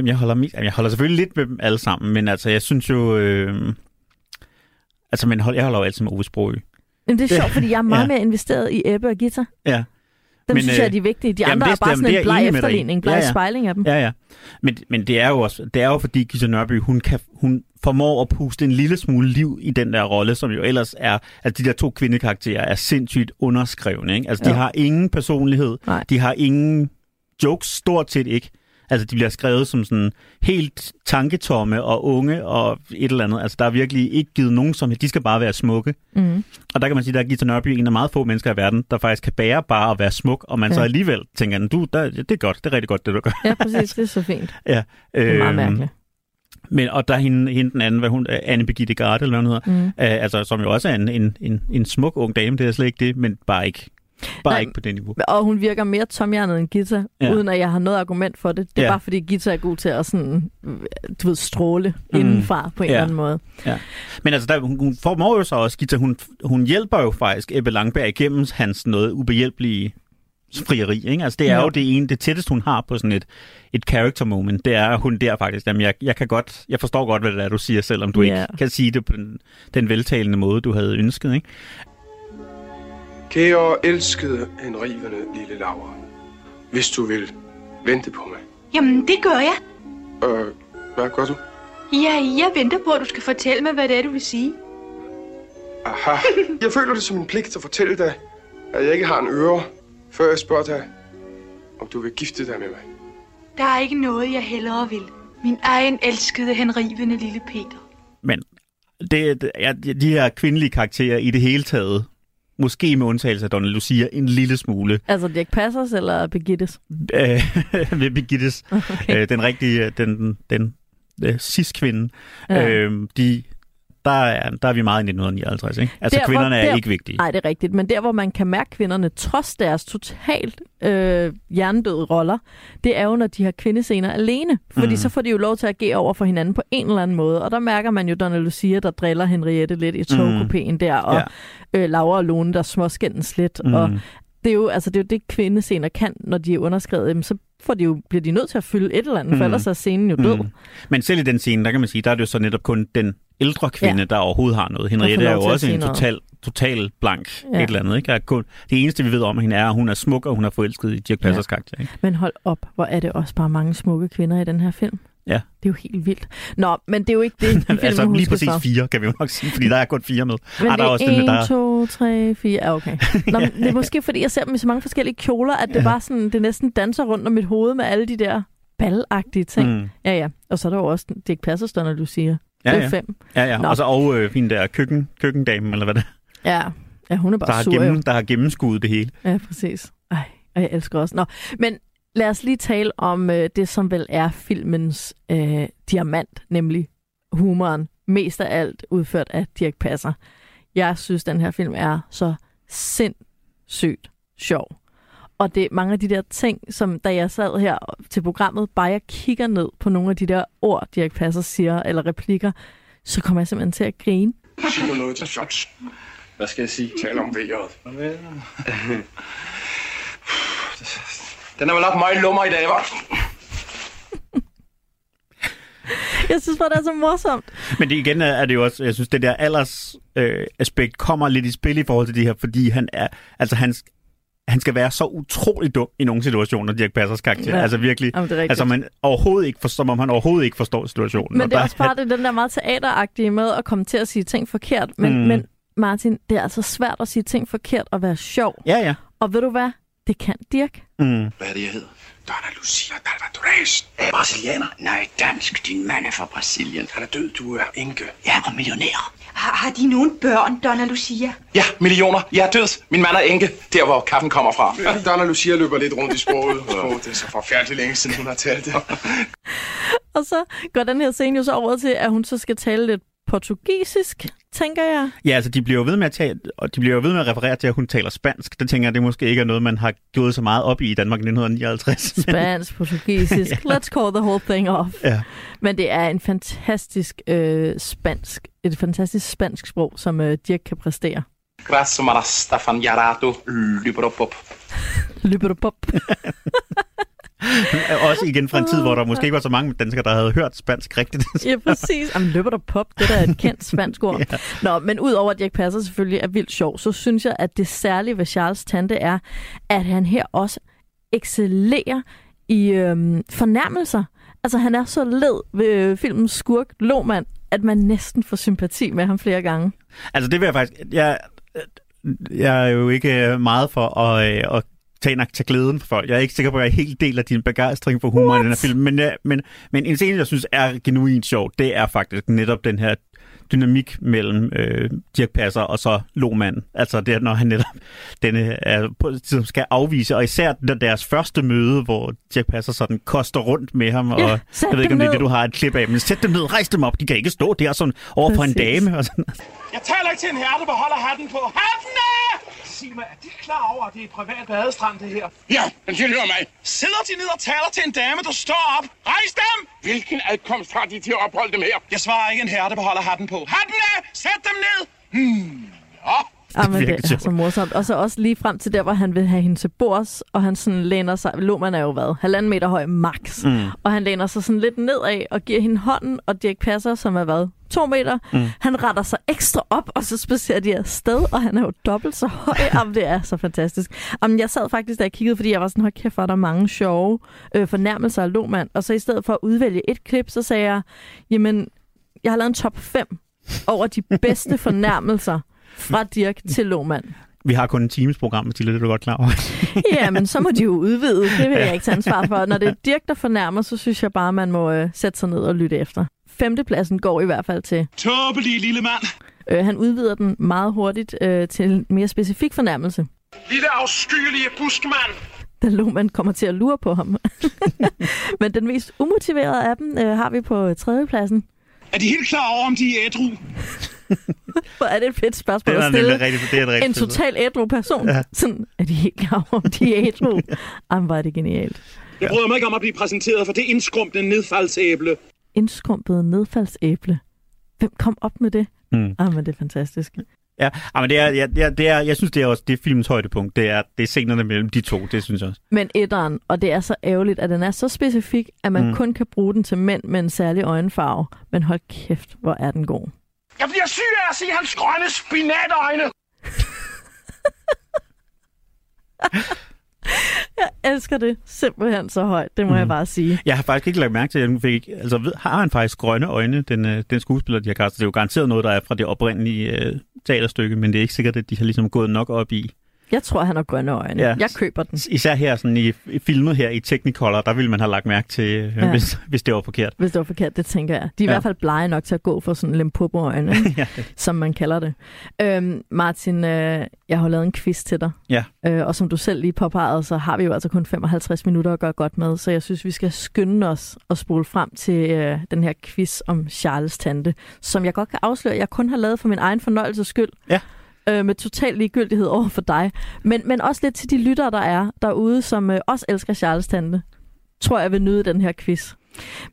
hvem jeg holder mest... Jamen, Jeg holder selvfølgelig lidt med dem alle sammen, men altså, jeg synes jo... Øh, altså, men hold, jeg holder jo altid med Ove Sprogø. Men det er sjovt, fordi jeg er meget Ja. mere investeret i Ebbe og Gita. Ja. Dem Men, synes øh, jeg er de vigtige. De jamen, andre det- er bare jamen, sådan det en bleg efterligning, bleg Ja, ja. spejling af dem. Ja, ja. Men, men det er jo også, det er jo fordi Gita Nørby, hun, kan, hun formår at puste en lille smule liv i den der rolle, som jo ellers er, at de der to kvindekarakterer er sindssygt underskrevne. Ikke? Altså, de Ja. har ingen personlighed, Nej. de har ingen jokes, stort set ikke. Altså, de bliver skrevet som sådan helt tanketomme og unge og et eller andet. Altså, der er virkelig ikke givet nogen som De skal bare være smukke. Mm. Og der kan man sige, der er Gita Nørby en af meget få mennesker i verden, der faktisk kan bære bare at være smuk, og man ja. så alligevel tænker, du, der, det er godt, det er rigtig godt, det du gør. Ja, præcis. Det er så fint. Ja, Det er meget øhm, mærkeligt. Men, og der er hende, hende den anden, hvad hun, Anne Birgitte Garde, eller hvad hun hedder, Mm. øh, altså, som jo også er en, en, en, en smuk ung dame, det er slet ikke det, men bare ikke, bare Nej, ikke på det niveau. Og hun virker mere tomhjernet end Gita, Ja. ja. uden at jeg har noget argument for det. Det er Ja. ja. bare fordi Gita er god til at sådan, du ved, stråle Mm. indenfra på en Ja. eller anden måde. Men altså, der, hun, hun formår jo så også, Gita, hun, hun hjælper jo faktisk Ebbe Langberg igennem hans noget ubehjælpelige frieri. Ikke? Altså, det er Ja. jo det ene, det tætteste, hun har på sådan et, et character moment. Det er hun der faktisk. Jamen, jeg, jeg, kan godt, jeg forstår godt, hvad det er, du siger, selvom du Ja. ikke kan sige det på den, den veltalende måde, du havde ønsket. Ikke? Kære og elskede henrivende lille Laura. Hvis du vil vente på mig. Jamen, det gør jeg. Øh, hvad gør du? Ja, jeg venter på, at du skal fortælle mig, hvad det er, du vil sige. Aha. Jeg føler det som en pligt at fortælle dig, at jeg ikke har en øre, før jeg spørger dig, om du vil gifte dig med mig. Der er ikke noget, jeg hellere vil. Min egen elskede, henrivende lille Peter. Men det, det, ja, de her kvindelige karakterer i det hele taget, måske med undtagelse af Donald Lucia, en lille smule. Altså Dirk Passers eller Birgittes? Øh, ved Birgittes, okay. øh, den rigtige, den, den, den øh, cis-kvinde. Ja. øh, de, der, er, der er vi meget i 1959, ikke? Altså, Der, hvor- kvinderne er der- ikke vigtige. Nej, det er rigtigt. Men der, hvor man kan mærke kvinderne, trods deres totalt øh, hjernedøde roller, det er jo, når de har kvindescener alene. Fordi Mm. mm. så får de jo lov til at agere over for hinanden på en eller anden måde. Og der mærker man jo Donna Lucia, der driller Henriette lidt i togkopéen der, og Ja. øh, Laura og Lone, der småskændes lidt. Mm. Og det er, jo, altså, det er jo det, kvindescener kan, når de er underskrevet. Jamen, så får de jo, bliver de nødt til at fylde et eller andet, mm. for Mm. ellers er scenen jo død. Mm. Men selv i den scene, der kan man sige, der er det jo så netop kun den ældre kvinde, ja. Ja. der overhovedet har noget. Henriette er jo også en total total blank Ja. ja. et eller andet. Ikke? Kun, det eneste, vi ved om hende, er, at hun er smuk, og hun er forelsket i Dirk Passers ja. karakter. Ikke? Men hold op, hvor er det også bare mange smukke kvinder i den her film. Ja. Det er jo helt vildt. Nå, men det er jo ikke det, filmen altså lige præcis for. fire, kan vi jo nok sige, fordi der er kun fire med. Men Ah, det der er også den, er der 1, 2, 3, 4... Ja, okay. Nå, men det er måske, fordi jeg ser dem i så mange forskellige kjoler, at det bare sådan, det næsten danser rundt om mit hoved med alle de der ballagtige ting. Mm. Ja, ja. Og så er der jo også Dirk Passerstone, når du siger. Ja, ja. fem. Ja, ja. Nå. Og så og øh, hende der køkken, køkkendamen, eller hvad det er, Ja. ja, hun er bare der har, sur gennem, jo. der har gennemskuddet det hele. Ja, præcis. Ej, og jeg elsker også. Nå, men lad os lige tale om øh, det, som vel er filmens øh, diamant, nemlig humoren. Mest af alt udført af Dirk Passer. Jeg synes, den her film er så sindssygt sjov. Og det er mange af de der ting, som da jeg sad her til programmet, bare jeg kigger ned på nogle af de der ord, Dirk Passer siger, eller replikker, så kommer jeg simpelthen til at grine. Sig nu noget til shots. Hvad skal jeg sige? Tal om vejret. Den er vel nok meget lummer i dag, hva'? Jeg synes bare, det er så morsomt. Men det igen er, det jo også, jeg synes, det der alders øh, aspekt kommer lidt i spil i forhold til det her, fordi han er, altså han, han skal være så utrolig dum i nogle situationer, Dirk Passers karakter. Ja. Altså virkelig, Jamen, det er altså man overhovedet ikke forstår, som om han overhovedet ikke forstår situationen. Men det er også bare det, den der meget teateragtige med at komme til at sige ting forkert. Men. Mm. men Martin, det er altså svært at sige ting forkert og være sjov. Ja, ja. Og ved du hvad? Det kan Dirk. Mm. Hvad er det, jeg hedder? Donna Lucia Dalvadores. Er brasilianer? Nej, dansk. Din mand er fra Brasilien. Han er død, du er enke. Ja, og millionær. Har, har de nogen børn, Donna Lucia? Ja, millioner. Jeg er død. Min mand er enke, der hvor kaffen kommer fra. Donna Lucia løber lidt rundt i sproget. Åh, det er så forfærdeligt længe siden, hun har talt det. Og så går den her scene jo så over til, at hun så skal tale lidt portugisisk, tænker jeg. Ja, altså de bliver jo ved med at tale, og de bliver jo ved med at referere til, at hun taler spansk. Det tænker jeg, det måske ikke er noget, man har gået så meget op i i Danmark i 1959. Spansk, portugisisk. Let's call the whole thing off. ja. Men det er en fantastisk øh, spansk, et fantastisk spansk sprog, som øh, Dirk kan præstere. Grazie, mara Stefan Jarato, Lybropop. Lybberdupop. Også igen fra en tid, hvor der måske ikke var så mange danskere, der havde hørt spansk rigtigt. Ja, præcis. Jamen, løber der pop, det der er et kendt spansk ord. ja. Nå, men udover at Dirk Passer selvfølgelig er vildt sjov, så synes jeg, at det særlige ved Charles Tante er, at han her også excellerer i øhm, fornærmelser. Altså, han er så led ved øh, filmens skurk, Lohmann, at man næsten får sympati med ham flere gange. Altså det vil jeg faktisk... Jeg, jeg er jo ikke meget for at, øh, at tage, tage glæden for folk. Jeg er ikke sikker på, at jeg er helt del af din begejstring for humor What? i den her film. Men, øh, men, men en scene, jeg synes er genuint sjov, det er faktisk netop den her dynamik mellem øh, Dirk Passer og så Lohmann. Altså det er, når han netop denne er, på, ligesom skal afvise, og især der, deres første møde, hvor Dirk Passer sådan koster rundt med ham, og Ja, jeg ved ikke, om det er det, ned. du har et klip af, men sæt dem ned, rejs dem op, de kan ikke stå der sådan over for en dame. Og sådan. Jeg taler ikke til en herre, der beholder hatten på. Hatten af! Sig mig, er de klar over, at det er et privat badestrand, det her? Ja, men tilhør mig. Sidder de ned og taler til en dame, der står op? Rejs dem! Hvilken adkomst har de til at opholde dem her? Jeg svarer ikke en herre, der beholder hatten på. Hatten af! Sæt dem ned! Hmm. Ja. Ah, men det er så morsomt. Og så også lige frem til der, hvor han vil have hende til bords, og han sådan læner sig... Lohmann er jo hvad? Halvanden meter høj max. Mm. Og han læner sig sådan lidt nedad og giver hende hånden, og Dirk Passer, som er hvad? To meter. Mm. Han retter sig ekstra op, og så spacerer de afsted, og han er jo dobbelt så høj. Jamen, det er så fantastisk. Jamen, jeg sad faktisk, da jeg kiggede, fordi jeg var sådan, hold kæft, hvor er der mange sjove øh, fornærmelser af Lohmann. Og så i stedet for at udvælge et klip, så sagde jeg, jamen, jeg har lavet en top 5 over de bedste fornærmelser fra Dirk til Lohmann. Vi har kun en times program, Mathilde, det er du godt klar over. Ja, men så må de jo udvide. Det vil jeg ikke tage ansvar for. Når det er Dirk, der fornærmer, så synes jeg bare, man må øh, sætte sig ned og lytte efter. Femtepladsen går i hvert fald til. Tåbelige lille mand. Øh, han udvider den meget hurtigt øh, til en mere specifik fornærmelse. Lille afskyelige buskmand. Da Lohmann kommer til at lure på ham. men den mest umotiverede af dem øh, har vi på tredjepladsen. Er de helt klar over, om de er ædru? Hvor er det et fedt spørgsmål Det at er stille. nemlig rigtigt, det er et rigtigt En total ædru person. Ja. Sådan, er de helt klar over, om de er ædru? Jamen, er det genialt. Jeg bryder mig ikke om at blive præsenteret for det indskrumpende nedfaldsæble indskrumpet nedfaldsæble. Hvem kom op med det? Mm. Ah, men det er fantastisk. Ja, ah, men det er, ja, det er, jeg synes, det er også det er filmens højdepunkt. Det er, det er scenerne mellem de to, det synes jeg også. Men etteren, og det er så ærgerligt, at den er så specifik, at man mm. kun kan bruge den til mænd med en særlig øjenfarve. Men hold kæft, hvor er den god. Jeg bliver syg af at se hans grønne spinatøjne! Jeg elsker det simpelthen så højt, det må mm. jeg bare sige. Jeg har faktisk ikke lagt mærke til, at jeg fik, altså, ved- har han faktisk grønne øjne, den, øh, den skuespiller, de har kastet. Det er jo garanteret noget, der er fra det oprindelige øh, teaterstykke, men det er ikke sikkert, at de har ligesom gået nok op i. Jeg tror, han har grønne øjne. Ja. Jeg køber den. Især her sådan i, i filmet her i Technicolor, der ville man have lagt mærke til, øh, Ja. hvis, hvis det var forkert. Hvis det var forkert, det tænker jeg. De er ja. i hvert fald blege nok til at gå for sådan limpopo-øjne, ja. som man kalder det. Øhm, Martin, øh, jeg har lavet en quiz til dig. Ja. Øh, og som du selv lige påpegede, så har vi jo altså kun 55 minutter at gøre godt med, så jeg synes, vi skal skynde os og spole frem til øh, den her quiz om Charles Tante, som jeg godt kan afsløre, jeg kun har lavet for min egen fornøjelses skyld. Ja. Øh, med total ligegyldighed over for dig. Men, men også lidt til de lyttere, der er derude, som øh, også elsker Charles Tante. Tror jeg vil nyde den her quiz.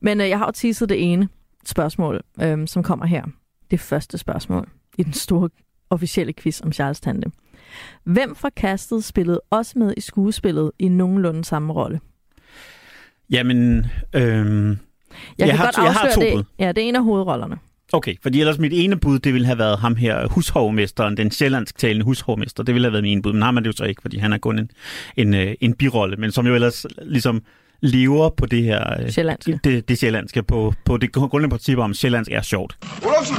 Men øh, jeg har jo teaset det ene spørgsmål, øh, som kommer her. Det første spørgsmål i den store officielle quiz om Charles Tante. Hvem fra castet spillede også med i skuespillet i nogenlunde samme rolle? Jamen, øhm, Jeg, Jeg kan har godt to- jeg har afsløre to bud. det. Ja, det er en af hovedrollerne. Okay, fordi ellers mit ene bud, det ville have været ham her, hushovmesteren, den sjællandsktalende hushovmester. Det ville have været min ene bud, men ham er det jo så ikke, fordi han er kun en, en, øh, en birolle, men som jo ellers ligesom lever på det her... øh, Sjællandske. Det, det sjællandske, på, på det grundlæggende princip om, at sjællandsk er sjovt. Olufsen,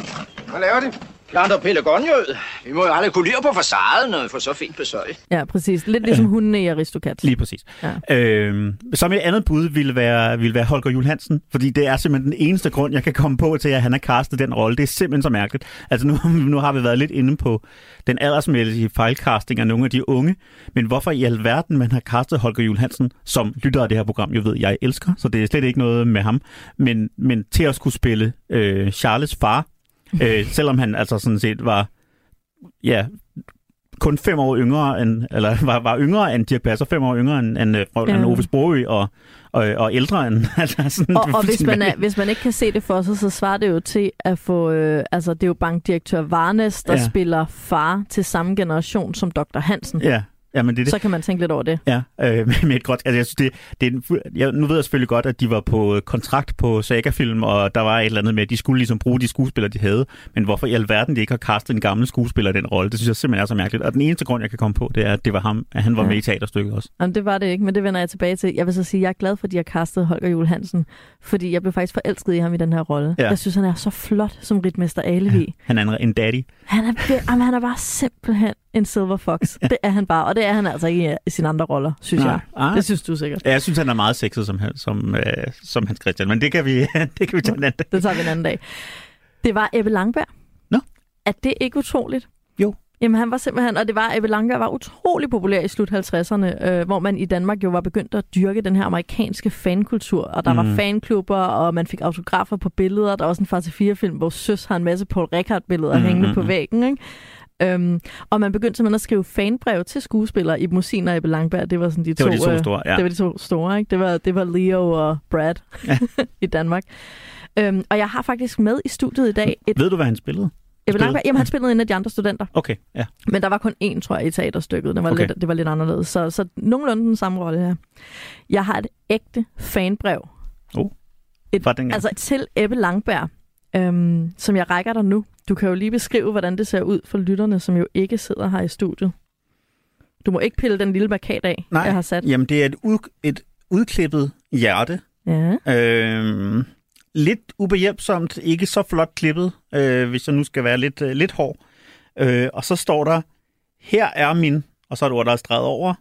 hvad laver de? Planter pelargonjød. Vi må jo aldrig kunne lide på facaden, når vi får så fint besøg. Ja, præcis. Lidt ligesom hundene i Aristocats. Lige præcis. Ja. Øhm, som et andet bud ville være, ville være Holger Jul Hansen, fordi det er simpelthen den eneste grund, jeg kan komme på til, at han har castet den rolle. Det er simpelthen så mærkeligt. Altså nu, nu har vi været lidt inde på den aldersmæssige fejlcasting af nogle af de unge, men hvorfor i alverden man har castet Holger Jul Hansen, som lytter af det her program, jo ved, jeg elsker, så det er slet ikke noget med ham, men, men til at skulle spille øh, Charles far, øh, selvom han altså sådan set var ja, kun fem år yngre end, eller var, var yngre end Dirk Passer, fem år yngre end, end, end Ja. Ove Sprogø, og, og, og ældre end... Altså sådan, Og, og hvis, man er, hvis man ikke kan se det for sig, så svarer det jo til at få... Øh, altså, det er jo bankdirektør Varnes, der. Ja. spiller far til samme generation som Dr. Hansen. Ja, ja, men det er det. Så kan man tænke lidt over det. Ja, øh, med- et godt... Altså, jeg synes, det, det er en, jeg, nu ved jeg selvfølgelig godt, at de var på øh, kontrakt på Saga-film, og der var et eller andet med, at de skulle ligesom bruge de skuespillere, de havde. Men hvorfor i alverden de ikke har castet en gammel skuespiller i den rolle, det synes jeg simpelthen er så mærkeligt. Og den eneste grund, jeg kan komme på, det er, at det var ham, at han var Ja. med i teaterstykket også. Jamen, det var det ikke, men det vender jeg tilbage til. Jeg vil så sige, at jeg er glad for, at de har castet Holger Jule Hansen, fordi jeg blev faktisk forelsket i ham i den her rolle. Ja. Jeg synes, han er så flot som ritmester Alevi. Han er en, en daddy. Han er, jamen, han er bare simpelthen en silver fox. Det er han bare, og det er han altså ikke i sine andre roller, synes Nej. jeg. Ah. Det synes du sikkert. Ja, jeg synes, han er meget sexet som, som, øh, som Hans Christian, men det kan vi, det kan vi tage en anden dag. Det tager vi en anden dag. Det var Ebbe Langberg. Nå. Er det ikke utroligt? Jo. Jamen han var simpelthen, og det var, Ebbe Langberg var utrolig populær i slut 50'erne, øh, hvor man i Danmark jo var begyndt at dyrke den her amerikanske fankultur, og der mm. var fanklubber, og man fik autografer på billeder. Der var også en far til fire film, hvor Søs har en masse Paul Rickard-billeder mm, hængende på mhm. væggen, ikke? Øhm, og man begyndte simpelthen at skrive fanbrev til skuespillere. i Musin og Ebbe Langberg, det var sådan de Det to, var de to øh, store, ja. Det var de to store, ikke? Det var, det var Leo og Brad Ja. i Danmark. Øhm, og jeg har faktisk med i studiet i dag et Ved du, hvad han spillede? Ebbe Langberg. Jamen, han spillede en af de andre studenter. Okay, ja. Men der var kun én, tror jeg, i teaterstykket. Det var, Okay. lidt, det var lidt anderledes. Så, så nogenlunde den samme rolle her. Jeg har et ægte fanbrev. Oh. Et, altså til Ebbe Langberg, øhm, som jeg rækker dig nu. Du kan jo lige beskrive, hvordan det ser ud for lytterne, som jo ikke sidder her i studiet. Du må ikke pille den lille markat af, Nej, jeg har sat. jamen det er et, ud, et udklippet hjerte. Ja. Øhm, lidt ubehjælpsomt, ikke så flot klippet, øh, hvis jeg nu skal være lidt, øh, lidt hård. Øh, og så står der, her er min, og så er det ord, der er streget over,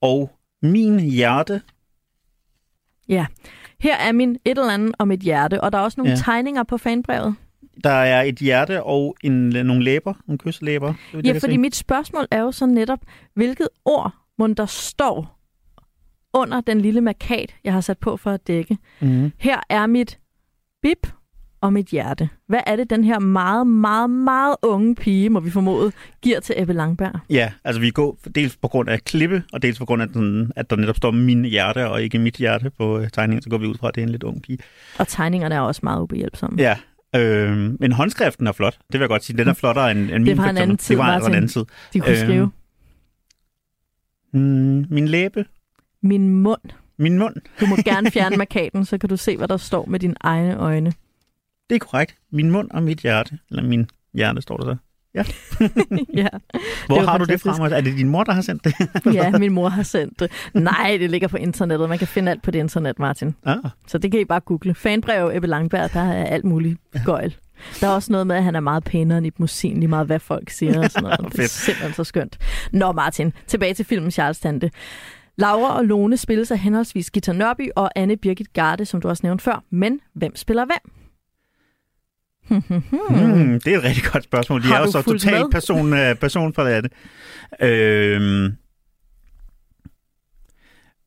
og min hjerte. ja. Her er min et eller andet om et hjerte, og der er også nogle Ja. tegninger på fanbrevet. Der er et hjerte og en, nogle læber, nogle kyslæber. det Ja, fordi se. mit spørgsmål er jo så netop, hvilket ord må der står under den lille markat, jeg har sat på for at dække. Mhm. Her er mit bip og mit hjerte. Hvad er det, den her meget, meget, meget unge pige, må vi formode, giver til Ebbe Langberg? Ja, altså vi går dels på grund af klippe, og dels på grund af, den, at der netop står min hjerte, og ikke mit hjerte på øh, tegningen, så går vi ud fra, at det er en lidt ung pige. Og tegningerne er også meget ubehjælpsomme. Ja, øh, men håndskriften er flot. Det vil jeg godt sige. Den er flottere end, end min var for en anden tid, Det var altså en Martin. anden tid. De kunne Øhm, skrive, Mm, min læbe. min mund. Min mund. Du må gerne fjerne markaten, så kan du se, hvad der står med dine egne øjne. Det er korrekt. Min mund og mit hjerte. Eller min hjerte, står der så. Ja. ja. Hvor har du det fantastisk. fra? Er det din mor, der har sendt det? ja, min mor har sendt det. Nej, det ligger på internettet. Man kan finde alt på det internet, Martin. Ah. Så det kan I bare google. Fanbrev Ebbe Langberg, der er alt muligt gøjl. Der er også noget med, at han er meget pænere end i musikken, lige meget hvad folk siger og sådan noget. det er simpelthen så skønt. Nå Martin, tilbage til filmen Charles Tante. Laura og Lone spilles af henholdsvis Gita Nørby og Anne Birgit Garde, som du også nævnte før. Men hvem spiller hvem? Hmm, det er et rigtig godt spørgsmål. De Har er jo så totalt person, person for det. Øhm,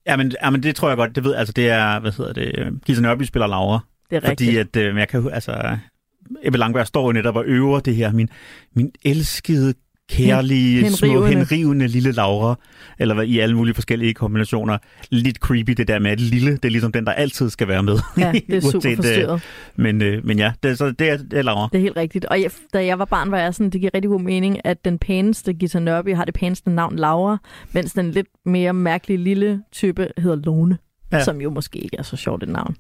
jamen, jamen, det tror jeg godt. Det ved, altså, det er, hvad hedder det, øh, Gita Nørby spiller Laura. Det er Fordi rigtigt. at, øh, jeg kan, altså, Ebbe Langberg står jo netop og øver det her, min, min elskede, kærlige, Hen- små, henrivende. lille Laura, eller hvad, i alle mulige forskellige kombinationer. Lidt creepy det der med, at lille, det er ligesom den, der altid skal være med. Ja, det er super Uanset, øh, forstyrret. Men, øh, men ja, det, så det, er, det er Laura. Det er helt rigtigt. Og jeg, da jeg var barn, var jeg sådan, det giver rigtig god mening, at den pæneste Gita Nørby har det pæneste navn Laura, mens den lidt mere mærkelige lille type hedder Lone, ja. som jo måske ikke er så sjovt et navn.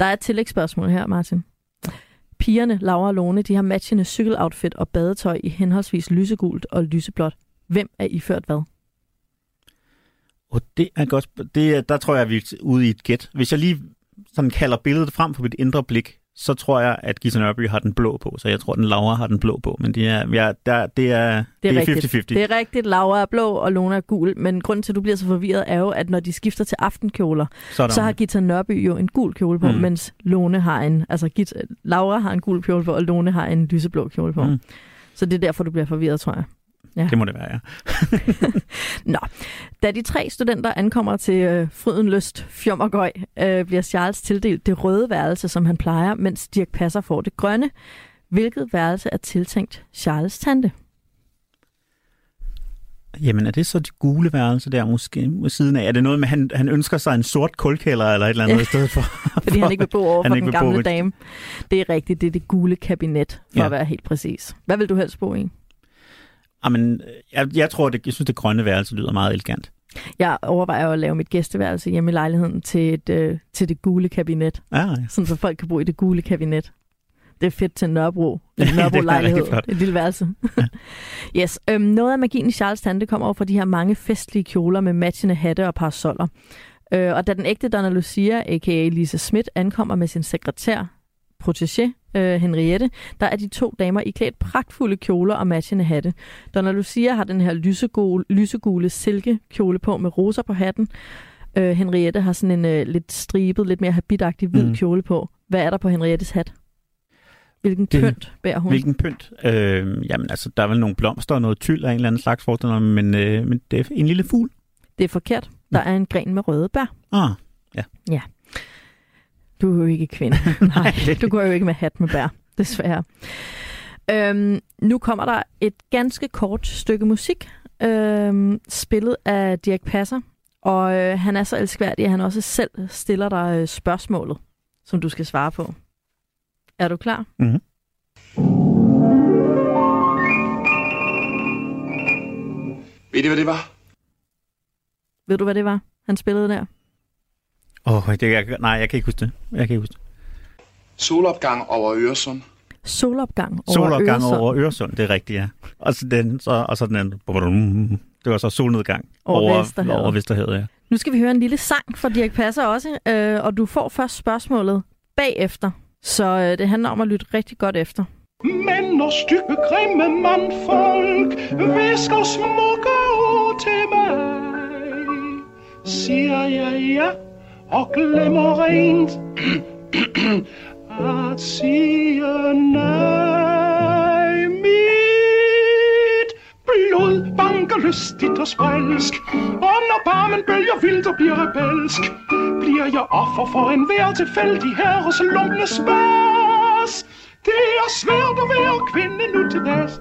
Der er et tillægsspørgsmål her, Martin. Pigerne, Laura og Lone, de har matchende cykeloutfit og badetøj i henholdsvis lysegult og lyseblåt. Hvem er iført hvad? Og det er godt. Det, der tror jeg, at vi er ude i et gæt. Hvis jeg lige sådan kalder billedet frem på mit indre blik, så tror jeg, at Gita Nørby har den blå på. Så jeg tror, at den Laura har den blå på. Men det er, ja, der, det er, Det er, det er rigtigt. 50-50. Det er rigtigt. Laura er blå, og Lone er gul. Men grunden til, at du bliver så forvirret, er jo, at når de skifter til aftenkjoler, Så er der så har Gita Nørby jo en gul kjole på, Mm. mens Lone har en, altså Gita, Laura har en gul kjole på, og Lone har en lyseblå kjole på. Mm. Så det er derfor, du bliver forvirret, tror jeg. Ja. Det må det være, ja. Nå, da de tre studenter ankommer til øh, Frydenlyst Fjommergøj, øh, bliver Charles tildelt det røde værelse, som han plejer, mens Dirk Passer får det grønne. Hvilket værelse er tiltænkt Charles tante? Jamen, er det så de gule værelser der måske ved siden af? Er det noget med, han, han ønsker sig en sort kulkælder eller et eller andet Ja. i stedet for? Fordi han ikke vil bo over for den bo gamle ved- dame. Det er rigtigt, det er det gule kabinet, for ja. at være helt præcis. Hvad vil du helst bo i? Jamen, jeg, jeg tror, det, jeg synes, det grønne værelse lyder meget elegant. Jeg overvejer at lave mit gæsteværelse hjemme i lejligheden til, et, øh, til det gule kabinet, Ja, ja. sådan så folk kan bo i det gule kabinet. Det er fedt til Nørrebro. Ja, En det Nørrebro lejlighed. rigtig flot. Et lille værelse. yes. Øhm, noget af magien i Charles Tante kommer over fra de her mange festlige kjoler med matchende hatte og parasoller. Øh, og da den ægte Donna Lucia, a.k.a. Lisa Schmidt, ankommer med sin sekretær, protégé, øh, Henriette, der er de to damer iklædt pragtfulde kjoler og matchende hatte. Donna Lucia har den her lysegule, lysegule silkekjole på med roser på hatten. Øh, Henriette har sådan en øh, lidt stribet, lidt mere habitagtig hvid Mm. kjole på. Hvad er der på Henriettes hat? Hvilken Det- pynt bærer hun? Hvilken pynt? Øh, jamen, altså, der er vel nogle blomster og noget tyld af en eller anden slags forestiller, mig, men, øh, men det er en lille fugl. Det er forkert. Der er en gren med røde bær. Ah, Du er jo ikke kvinde. Nej, du går jo ikke med hat med bær, desværre. Øhm, nu kommer der et ganske kort stykke musik, øhm, spillet af Dirk Passer. Og øh, han er så elskværdig, at han også selv stiller dig øh, spørgsmålet, som du skal svare på. Er du klar? Mhm. Ved I, hvad det var? Ved du, hvad det var, han spillede der? Åh, oh, det, jeg, nej, jeg kan ikke huske det. Jeg kan ikke huske det. Solopgang over Øresund. Solopgang over Solopgang Øresund. over Øresund, det er rigtigt, ja. Og så den, så, og så den anden, det var så solnedgang Over Vesterhavet. over Vesterhavet, ja. Nu skal vi høre en lille sang fra Dirk Passer også, øh, og du får først spørgsmålet bagefter. Så øh, det handler om at lytte rigtig godt efter. Men når stykke grimme mandfolk visker smukke ord til mig, siger jeg ja og glemmer rent at sige nej. Mit blod banker lystigt og sprælsk, og når barmen bølger vildt og bliver rebelsk, bliver jeg offer for en hver tilfældig herres lunkne spas. Det er svært at være kvinde nu til dags.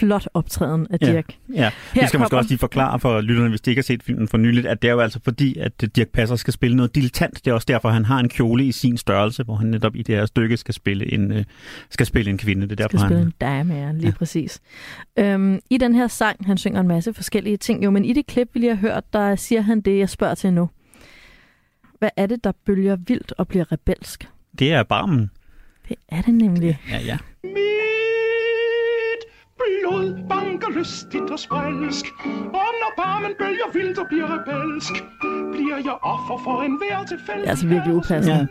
Flot optræden af Ja. Dirk. Ja, vi Her skal måske også lige forklare for lytterne, hvis de ikke har set filmen for nyligt, at det er jo altså fordi, at Dirk Passer skal spille noget dilettant. Det er også derfor, han har en kjole i sin størrelse, hvor han netop i det her stykke skal spille en, øh, skal spille en kvinde. Det er derfor, skal spille han... en dame, ja, lige ja. præcis. Øhm, I den her sang, han synger en masse forskellige ting, jo, men i det klip, vi lige har hørt, der siger han det, jeg spørger til nu. Hvad er det, der bølger vildt og bliver rebelsk? Det er barmen. Det er det nemlig. Ja, ja. Mit lystigt og sprelsk. Og når barmen bølger vildt og bliver rebelsk, bliver jeg offer for en hver tilfældig Det er altså virkelig upassende. Ja.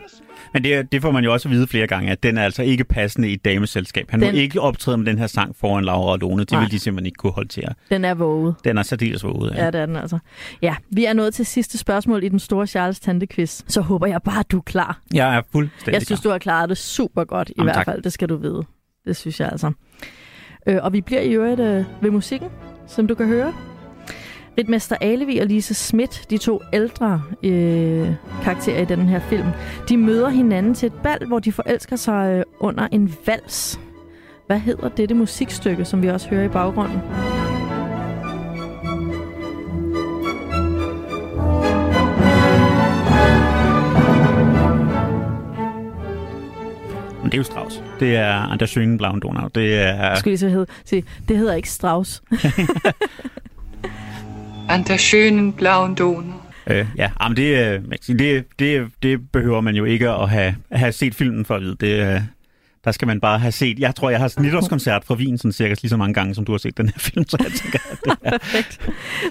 Men det, det får man jo også at vide flere gange, at den er altså ikke passende i et dameselskab. Han den... Må ikke optræde med den her sang foran Laura og Lone. Det Nej. vil de simpelthen ikke kunne håndtere. Den er våget. Den er særdeles våget. Ja, det er den altså. Ja, vi er nået til sidste spørgsmål i den store Charles Tante quiz. Så håber jeg bare, at du er klar. Jeg er fuldstændig Jeg synes, klar. du har klaret det super godt, i Jamen, hvert tak. fald. Det skal du vide. Det synes jeg altså. Øh, og vi bliver i øvrigt øh, ved musikken, som du kan høre. Ritmester Alevi og Lise Schmidt, de to ældre øh, karakterer i den her film, de møder hinanden til et bal, hvor de forelsker sig øh, under en vals. Hvad hedder dette musikstykke, som vi også hører i baggrunden? Men det er jo Strauss. Det er Anders Schönen Blauen Donau. Det er... Lige så hedde, se, det hedder ikke Strauss. An der schönen blauen Donau. Øh, ja, men det, øh, det, det, det behøver man jo ikke at have, have set filmen for at vide. Det, øh, der skal man bare have set. Jeg tror, jeg har nytårskoncert fra Wien sådan cirka lige så mange gange, som du har set den her film, så jeg tænker, at det er... Perfekt.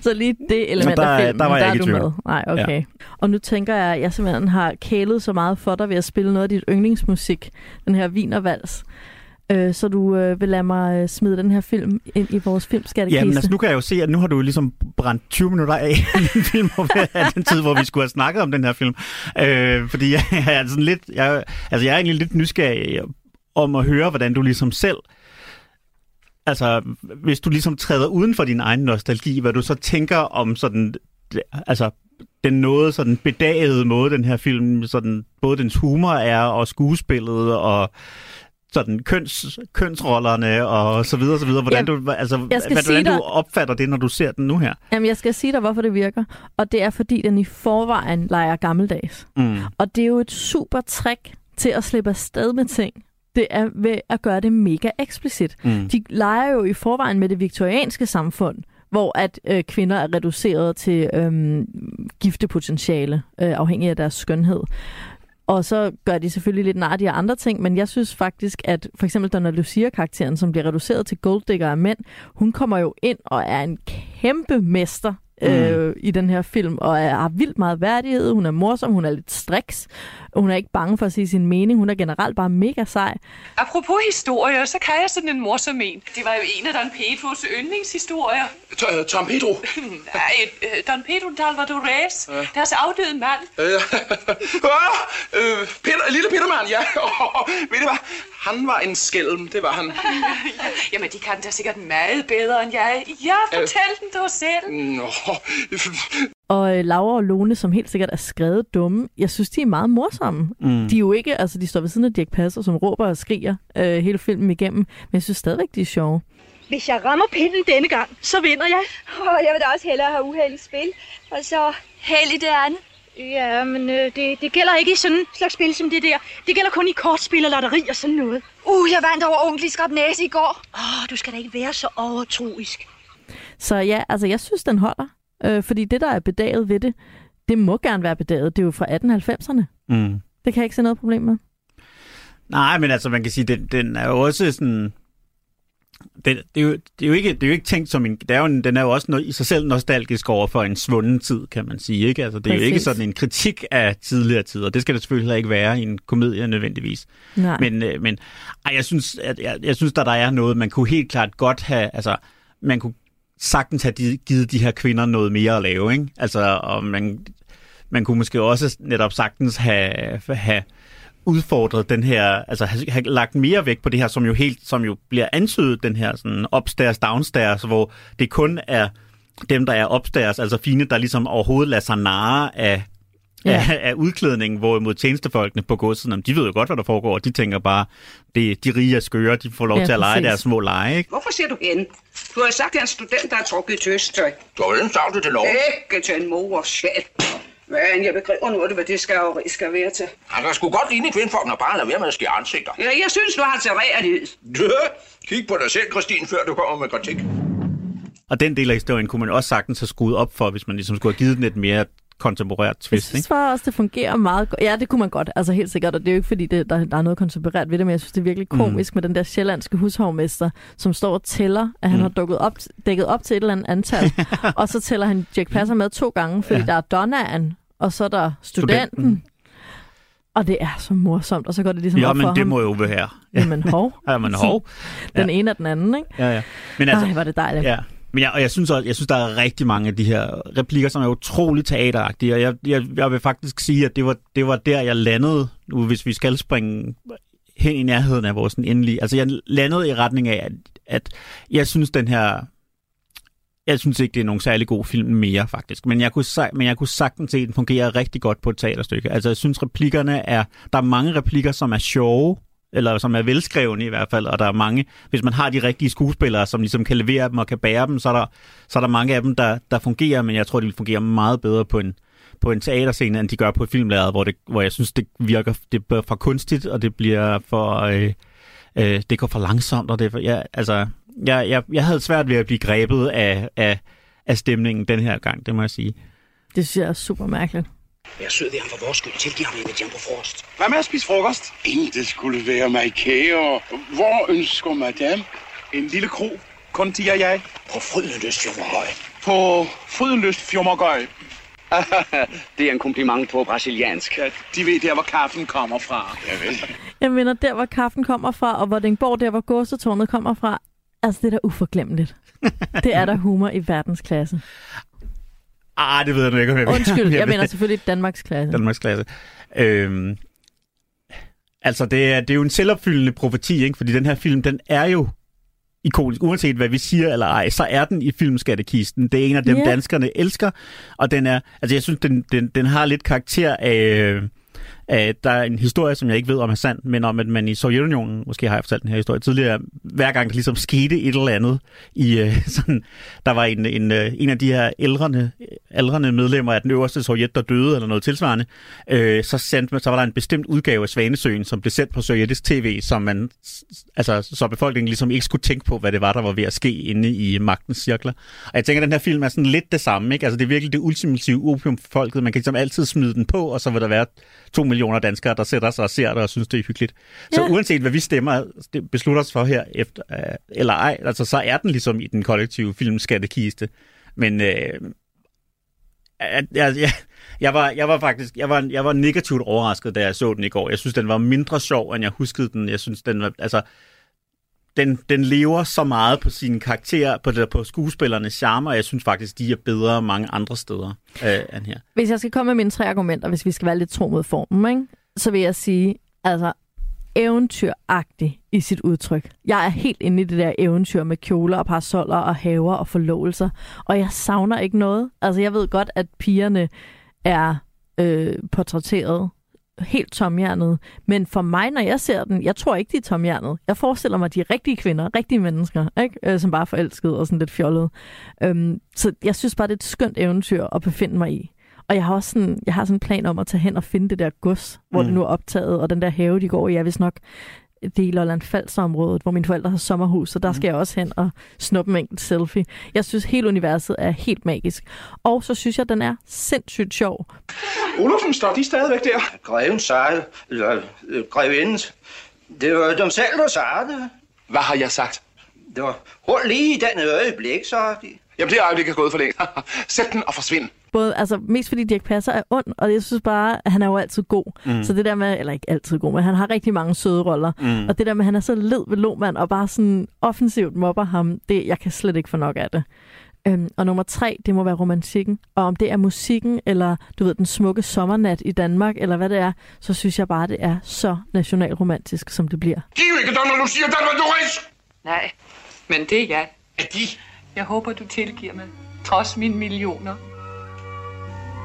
Så lige det element der- af filmen, der var jeg er ikke i du tvivl. med. Nej, okay. Ja. Og nu tænker jeg, at jeg simpelthen har kælet så meget for dig ved at spille noget af dit yndlingsmusik, den her Wienervals. Øh, så du øh, vil lade mig øh, smide den her film ind i vores filmskattekiste. Jamen, altså, nu kan jeg jo se, at nu har du ligesom brændt 20 minutter af den film, af den tid, hvor vi skulle have snakket om den her film. Øh, fordi jeg, jeg er sådan lidt, jeg, altså, jeg er egentlig lidt nysgerrig om at høre, hvordan du ligesom selv, altså, hvis du ligesom træder uden for din egen nostalgi, hvad du så tænker om sådan, altså, den noget sådan bedagede måde, den her film, sådan, både dens humor er, og skuespillet, og sådan køns, kønsrollerne og så videre, så videre. Hvordan, Jeg- du, altså, hvordan sige du dig- opfatter det, når du ser den nu her. Jamen, jeg skal sige dig, hvorfor det virker. Og det er, fordi den i forvejen leger gammeldags. Mm. Og det er jo et super trick til at slippe afsted med ting. Det er ved at gøre det mega eksplicit. Mm. De leger jo i forvejen med det viktorianske samfund, hvor at øh, kvinder er reduceret til øh, giftepotentiale, øh, afhængig af deres skønhed. Og så gør de selvfølgelig lidt nar de andre ting, men jeg synes faktisk, at for eksempel Donna Lucia-karakteren, som bliver reduceret til golddigger af mænd, hun kommer jo ind og er en kæmpe mester øh, i den her film, og er, har vildt meget værdighed. Hun er morsom, hun er lidt striks, og hun er ikke bange for at sige sin mening. Hun er generelt bare mega sej. Apropos historier, så kan jeg sådan en morsom en. Det var jo en af Don Pedros yndlingshistorier. T- Tom Pedro. Nej, øh, Don Pedro Dalvadores, deres afdøde mand. Øh, ah, øh, Peter, lille Petermann, ja. Ved du hvad? Han var en skælm, det var han. Jamen, de kan da sikkert meget bedre end jeg. Ja, fortæl den dog selv. Nå, Og øh, Laura og Lone, som helt sikkert er skrevet dumme, jeg synes, de er meget morsomme. Mm. De er jo ikke, altså de står ved siden af Dirk Passer, som råber og skriger øh, hele filmen igennem, men jeg synes stadigvæk, de er sjove. Hvis jeg rammer pinden denne gang, så vinder jeg. Og jeg vil da også hellere have uheld i spil. Og så held i det andet. Ja, men øh, det, det gælder ikke i sådan en slags spil som det der. Det gælder kun i kortspil og lotteri og sådan noget. Uh, jeg vandt over onkel i Skrabnæse i går. Åh, oh, du skal da ikke være så overtroisk. Så ja, altså jeg synes, den holder. Øh, fordi det, der er bedaget ved det, det må gerne være bedaget. Det er jo fra 1890'erne. Mm. Det kan jeg ikke se noget problem med. Nej, men altså, man kan sige, den, den er jo også sådan... Den, det, er jo, det, er jo ikke, det er jo ikke tænkt som en... Det er jo en, den er jo også noget, i sig selv nostalgisk over for en svunden tid, kan man sige. Ikke? Altså, det er jo ikke Præcis. sådan en kritik af tidligere tider. Det skal det selvfølgelig heller ikke være i en komedie nødvendigvis. Nej. Men, øh, men ej, jeg synes, at, jeg, jeg synes, at der er noget, man kunne helt klart godt have... Altså, man kunne sagtens have givet de her kvinder noget mere at lave. Ikke? Altså, og man, man kunne måske også netop sagtens have, have udfordret den her, altså have, have lagt mere vægt på det her, som jo helt, som jo bliver antydet, den her sådan upstairs, downstairs, hvor det kun er dem, der er upstairs, altså fine, der ligesom overhovedet lader sig narre af, Ja. af, af udklædning, hvorimod tjenestefolkene på godset, de ved jo godt, hvad der foregår, og de tænker bare, det, de rige er skøre, de får lov Ja, til at lege præcis. deres små lege, ikke? Hvorfor siger du hen? Du har sagt, at er en student, der har trukket i tøstøj. Du har vel sagt det til lov. Ikke til en mor og sjæl. Men jeg begriber nu, hvad det skal, og skal være til. Han kan sgu godt ligne kvindfolk, og bare lade være med at skære ansigter. Ja, jeg synes, du har terreret Dø! Kig på dig selv, Christine, før du kommer med kritik. Og den del af historien kunne man også sagtens have skruet op for, hvis man ligesom skulle have givet den et mere kontemporært Jeg twist, synes ikke? bare også, det fungerer meget godt. Ja, det kunne man godt. Altså helt sikkert, og det er jo ikke, fordi det, der, der er noget kontemporært ved det, men jeg synes, det er virkelig komisk mm. med den der sjællandske hushovmester, som står og tæller, at han Mm. har dukket op, dækket op til et eller andet antal, og så tæller han Jack Passer med to gange, fordi Ja. ja. der er Donnaen, og så er der studenten. Studenten. Og det er så morsomt, og så går det ligesom Ja, op men for det ham. må jo være. Jamen hov. Ja, men hov. Den ene og den anden, ikke? Ja, ja. Men altså, Ej, er det dejligt. Ja. Men jeg, og jeg synes også, jeg synes, der er rigtig mange af de her replikker, som er utroligt teateragtige, og jeg, jeg, jeg vil faktisk sige, at det var, det var der, jeg landede, nu hvis vi skal springe hen i nærheden af vores endelige, altså jeg landede i retning af, at, at jeg synes, den her, jeg synes ikke, det er nogen særlig god film mere, faktisk. Men jeg kunne, men jeg kunne sagtens se, at den fungerer rigtig godt på et teaterstykke. Altså, jeg synes, replikkerne er... Der er mange replikker, som er sjove, eller som er velskrevne i hvert fald, og der er mange, hvis man har de rigtige skuespillere, som ligesom kan levere dem og kan bære dem, så er der, så er der mange af dem, der, der fungerer, men jeg tror, de vil fungere meget bedre på en, på en teaterscene, end de gør på et filmlæret, hvor, det, hvor jeg synes, det virker det bliver for kunstigt, og det bliver for... Øh, øh, det går for langsomt, og det ja, altså, jeg, jeg, jeg havde svært ved at blive grebet af, af, af stemningen den her gang, det må jeg sige. Det synes jeg er super mærkeligt. Vær sød ved ham for vores skyld. Tilgiv ham inviteret på frokost. Hvad med at spise frokost? Intet skulle være mig kære. Hvor ønsker madame? En lille kro. Kun de og jeg. På Frydenløst Fjommergøj. På Frydenløst Fjommergøj. det er en kompliment på brasiliansk. Ja, de ved der, hvor kaffen kommer fra. Ja, vel. Jeg mener, der hvor kaffen kommer fra, og Vordingborg, der hvor gåsetårnet kommer fra, altså det er da uforglemmeligt. det er der humor i verdensklasse. Ah, det ved jeg nu ikke, om jeg vil. Undskyld, jeg mener selvfølgelig Danmarks klasse. Danmarks klasse. Øhm, altså, det er, det er jo en selvopfyldende profeti, ikke? fordi den her film, den er jo ikonisk. Uanset hvad vi siger eller ej, så er den i filmskattekisten. Det er en af dem, yeah. danskerne elsker, og den er, altså jeg synes, den, den, den har lidt karakter af, af, der er en historie, som jeg ikke ved om er sand, men om, at man i Sovjetunionen, måske har jeg fortalt den her historie tidligere, hver gang der ligesom skete et eller andet, i øh, sådan, der var en, en, øh, en af de her ældrende, ældrende medlemmer af den øverste sovjet, der døde, eller noget tilsvarende, øh, så, sendte man, så var der en bestemt udgave af Svanesøen, som blev sendt på sovjetisk tv, som man, altså, så befolkningen ligesom ikke skulle tænke på, hvad det var, der var ved at ske inde i magtens cirkler. Og jeg tænker, at den her film er sådan lidt det samme, ikke? Altså, det er virkelig det ultimative opium for folket. Man kan ligesom altid smide den på, og så vil der være to millioner danskere, der sætter sig og ser det og synes, det er hyggeligt. Så Ja. uanset hvad vi stemmer, beslutter os for her, efter, øh, eller ej, altså, så er den ligesom i den kollektive filmskattekiste. Men øh, jeg, jeg, jeg, jeg, var, jeg var faktisk jeg var, jeg var negativt overrasket, da jeg så den i går. Jeg synes, den var mindre sjov, end jeg huskede den. Jeg synes, den var, altså, den, den lever så meget på sine karakterer, på, det, på skuespillernes charme, og jeg synes faktisk, de er bedre mange andre steder øh, end her. Hvis jeg skal komme med mine tre argumenter, hvis vi skal være lidt tro mod formen, ikke? så vil jeg sige, altså eventyragtig i sit udtryk. Jeg er helt inde i det der eventyr med kjoler og parasoller og haver og forlovelser, og jeg savner ikke noget. Altså jeg ved godt, at pigerne er øh, portrætteret helt tomhjernet, men for mig, når jeg ser den, jeg tror ikke, de er tomhjernet. Jeg forestiller mig, de er rigtige kvinder, rigtige mennesker, ikke? Øh, som bare er forelskede og sådan lidt fjollede. Øhm, så jeg synes bare, det er et skønt eventyr at befinde mig i. Og jeg har også sådan, jeg har sådan en plan om at tage hen og finde det der gods, hvor mm. det nu er optaget, og den der have, de går i, er vist nok det er i Lolland Falster området, hvor mine forældre har sommerhus, så der skal jeg også hen og snuppe en enkelt selfie. Jeg synes, hele universet er helt magisk. Og så synes jeg, den er sindssygt sjov. Olufsen, står de stadigvæk der? Greven sagde, eller øh, grevindens. Det var dem selv, der sagde det. Hvad har jeg sagt? Det var hold lige i den øjeblik, så de. Jamen, det øjeblik er gået for længe. Sæt den og forsvind. Både, altså, mest fordi Dirk Passer er ond, og jeg synes bare, at han er jo altid god. Mm. Så det der med, eller ikke altid god, men han har rigtig mange søde roller. Mm. Og det der med, at han er så led ved Lohmann, og bare sådan offensivt mobber ham, det, jeg kan slet ikke få nok af det. Øhm, og nummer tre, det må være romantikken. Og om det er musikken, eller du ved, den smukke sommernat i Danmark, eller hvad det er, så synes jeg bare, det er så nationalromantisk, som det bliver. Giv ikke, Donna Lucia Dalmadoris! Nej, men det er jeg. Er de? Jeg håber, du tilgiver mig, trods mine millioner.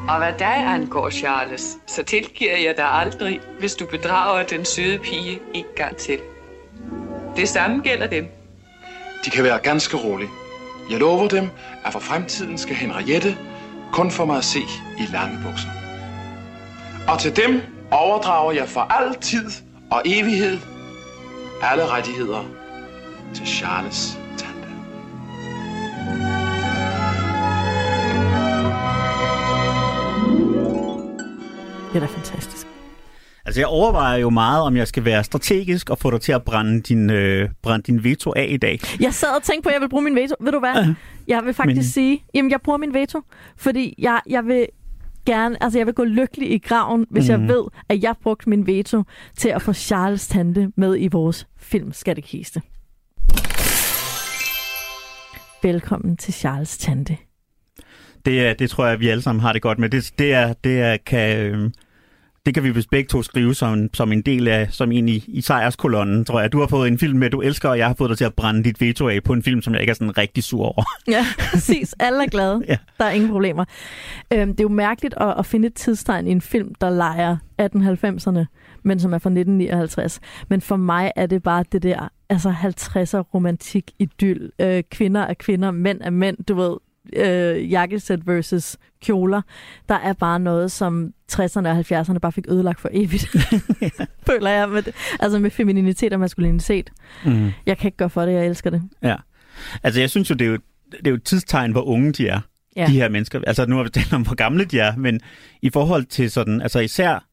Og hvad dig angår, Charles, så tilgiver jeg dig aldrig, hvis du bedrager den søde pige en gang til. Det samme gælder dem. De kan være ganske rolige. Jeg lover dem, at for fremtiden skal Henriette kun få mig at se i lange bukser. Og til dem overdrager jeg for altid og evighed alle rettigheder til Charles Det er da fantastisk. Altså, jeg overvejer jo meget, om jeg skal være strategisk og få dig til at brænde din, øh, brænde din veto af i dag. Jeg sad og tænkte på, at jeg vil bruge min veto. Ved du hvad? Ja. Jeg vil faktisk Men- sige, jamen jeg bruger min veto, fordi jeg, jeg vil gerne, altså jeg vil gå lykkelig i graven, hvis mm. jeg Mhm. ved, at jeg brugte min veto til at få Charles tante med i vores filmskattekiste. Velkommen til Charles tante. Det, det tror jeg, vi alle sammen har det godt med. Det, det, er, det, er, kan, øh, det kan vi vist begge to skrive som, som en del af, som en i, i sejrskolonnen, tror jeg. Du har fået en film med, du elsker, og jeg har fået dig til at brænde dit veto af på en film, som jeg ikke er sådan rigtig sur over. Ja, præcis. Alle er glade. Ja. Der er ingen problemer. Øhm, det er jo mærkeligt at, at finde et tidstegn i en film, der leger 1890'erne, men som er fra 1959. Men for mig er det bare det der altså 50'er romantik idyl. Øh, kvinder er kvinder, mænd er mænd, du ved, øh, jakkesæt versus kjoler. Der er bare noget, som 60'erne og 70'erne bare fik ødelagt for evigt. Føler jeg. Med, altså med femininitet og maskulinitet. Mm. Jeg kan ikke gøre for det, jeg elsker det. Ja. Altså, jeg synes jo, det er jo, det er jo et tidstegn, hvor unge de er, Ja. ja. de her mennesker. Altså, nu har vi talt om, hvor gamle de er, men i forhold til sådan, altså især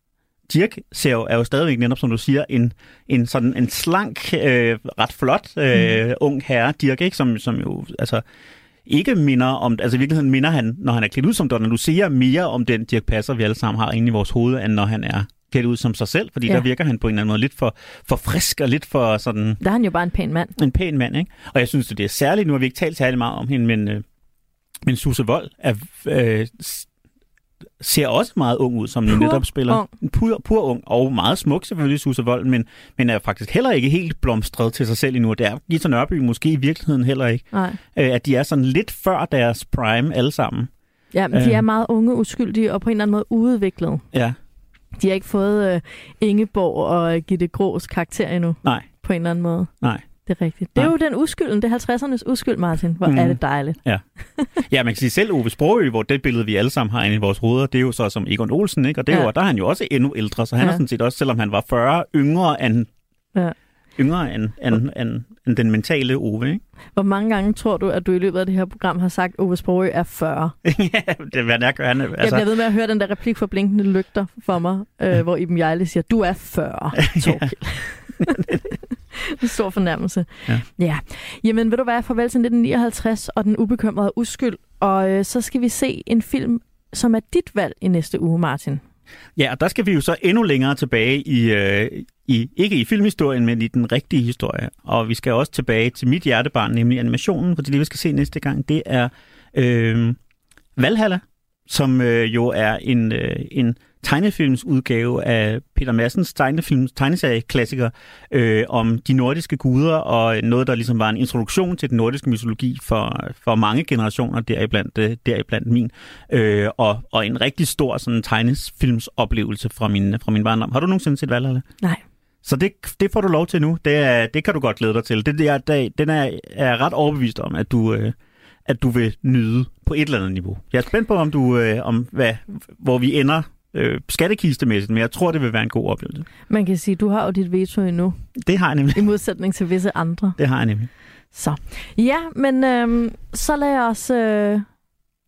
Dirk ser jo, er jo stadigvæk netop, som du siger, en, en sådan en slank, øh, ret flot øh, mm. ung herre, Dirk, ikke? Som, som jo, altså, ikke minder om, altså i virkeligheden minder han, når han er klædt ud som Donald Lucia, mere om den Dirk Passer, vi alle sammen har inde i vores hoved, end når han er klædt ud som sig selv, fordi Ja. der virker han på en eller anden måde lidt for, for frisk og lidt for sådan... Der er han jo bare en pæn mand. En pæn mand, ikke? Og jeg synes, det er særligt, nu har vi ikke talt særlig meget om hende, men, øh, men Susse Vold er, øh, ser også meget ung ud, som Pur netop spiller. ung. Pur, pur ung, og meget smuk selvfølgelig, Susse Vold, men, men er faktisk heller ikke helt blomstret til sig selv endnu. Det er Gita Nørby måske i virkeligheden heller ikke. Nej. Øh, at de er sådan lidt før deres prime alle sammen. Ja, men de Øh. er meget unge, uskyldige og på en eller anden måde uudviklede. Ja, De har ikke fået øh, Ingeborg og øh, Gitte Grås karakter endnu, nej, på en eller anden måde. nej. Det er rigtigt. Det er Nej. jo den uskylden, det er 50'ernes uskyld, Martin. Hvor Mm. er det dejligt. Ja. ja, man kan sige selv Ove Sprogø, hvor det billede, vi alle sammen har inde i vores hoveder, det er jo så som Egon Olsen, ikke? Og det Ja. jo, der er han jo også endnu ældre, så han Ja. er sådan set også, selvom han var 40, yngre end, Ja. yngre end, end, end, end den mentale Ove, ikke? Hvor mange gange tror du, at du i løbet af det her program har sagt, at Ove Sprogø er 40? ja, det hvad er, han, Altså... Jeg bliver ved med at høre den der replik fra Blinkende Lygter for mig, øh, hvor Iben Jejle siger, du er 40, Torkild. En stor fornærmelse. Ja. ja. Jamen, ved du hvad? Farvel til 1959 og den ubekymrede uskyld. Og øh, så skal vi se en film, som er dit valg i næste uge, Martin. Ja, og der skal vi jo så endnu længere tilbage i, øh, i, ikke i filmhistorien, men i den rigtige historie. Og vi skal også tilbage til mit hjertebarn, nemlig animationen, for det, vi skal se næste gang, det er øh, Valhalla, som øh, jo er en, øh, en tegnefilmsudgave af Peter Massens tegnefilms, tegneserieklassiker øh, om de nordiske guder, og noget, der ligesom var en introduktion til den nordiske mytologi for, for mange generationer, deriblandt, øh, deriblandt min, øh, og, og en rigtig stor sådan, tegnefilmsoplevelse fra min, fra min barndom. Har du nogensinde set Valhalla? Nej. Så det, det får du lov til nu. Det, er, det kan du godt glæde dig til. Det, der, der, den er, er ret overbevist om, at du, øh, at du vil nyde på et eller andet niveau. Jeg er spændt på, om du, øh, om hvad, hvor vi ender øh, skattekistemæssigt, men jeg tror, det vil være en god oplevelse. Man kan sige, du har jo dit veto endnu, Det har jeg nemlig. i modsætning til visse andre. Det har jeg nemlig. Så ja, men øhm, så lad os øh,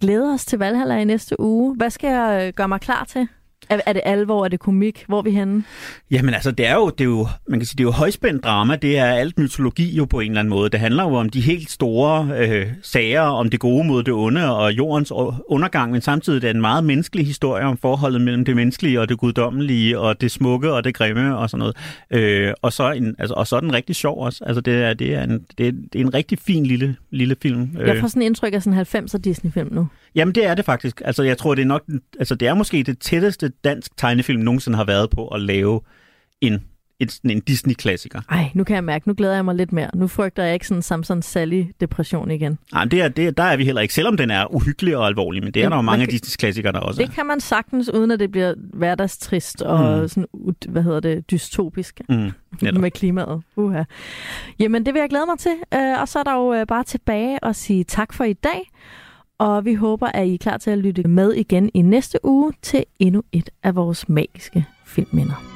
glæde os til Valhalla i næste uge. Hvad skal jeg øh, gøre mig klar til? Er, er det alvor? Er det komik? Hvor er vi henne? Jamen altså, det er jo, det er jo, man kan sige, det er jo højspændt drama. Det er alt mytologi jo på en eller anden måde. Det handler jo om de helt store øh, sager, om det gode mod det onde og jordens undergang, men samtidig er det en meget menneskelig historie om forholdet mellem det menneskelige og det guddommelige og det smukke og det grimme og sådan noget. Øh, og, så en, altså, og så er den rigtig sjov også. Altså, det er, det er, en, det er, det er en rigtig fin lille, lille film. Jeg får sådan en indtryk af sådan en 90'er Disney-film nu. Jamen, det er det faktisk. Altså, jeg tror, det er nok... Altså, det er måske det tætteste dansk tegnefilm nogensinde har været på at lave en, en, en Disney-klassiker. Ej, nu kan jeg mærke, nu glæder jeg mig lidt mere. Nu frygter jeg ikke sådan Samson Sally-depression igen. Nej, det er, det, er- der er vi heller ikke, selvom den er uhyggelig og alvorlig, men det er Jamen, der jo man mange af kan- Disney-klassikere, der også er. Det kan man sagtens, uden at det bliver hverdagstrist og Mm. sådan, ud- hvad hedder det, dystopisk Mm, netop. med klimaet. Uha. Jamen, det vil jeg glæde mig til. Øh, og så er der jo øh, bare tilbage at sige tak for i dag. Og vi håber, at I er klar til at lytte med igen i næste uge til endnu et af vores magiske filmminder.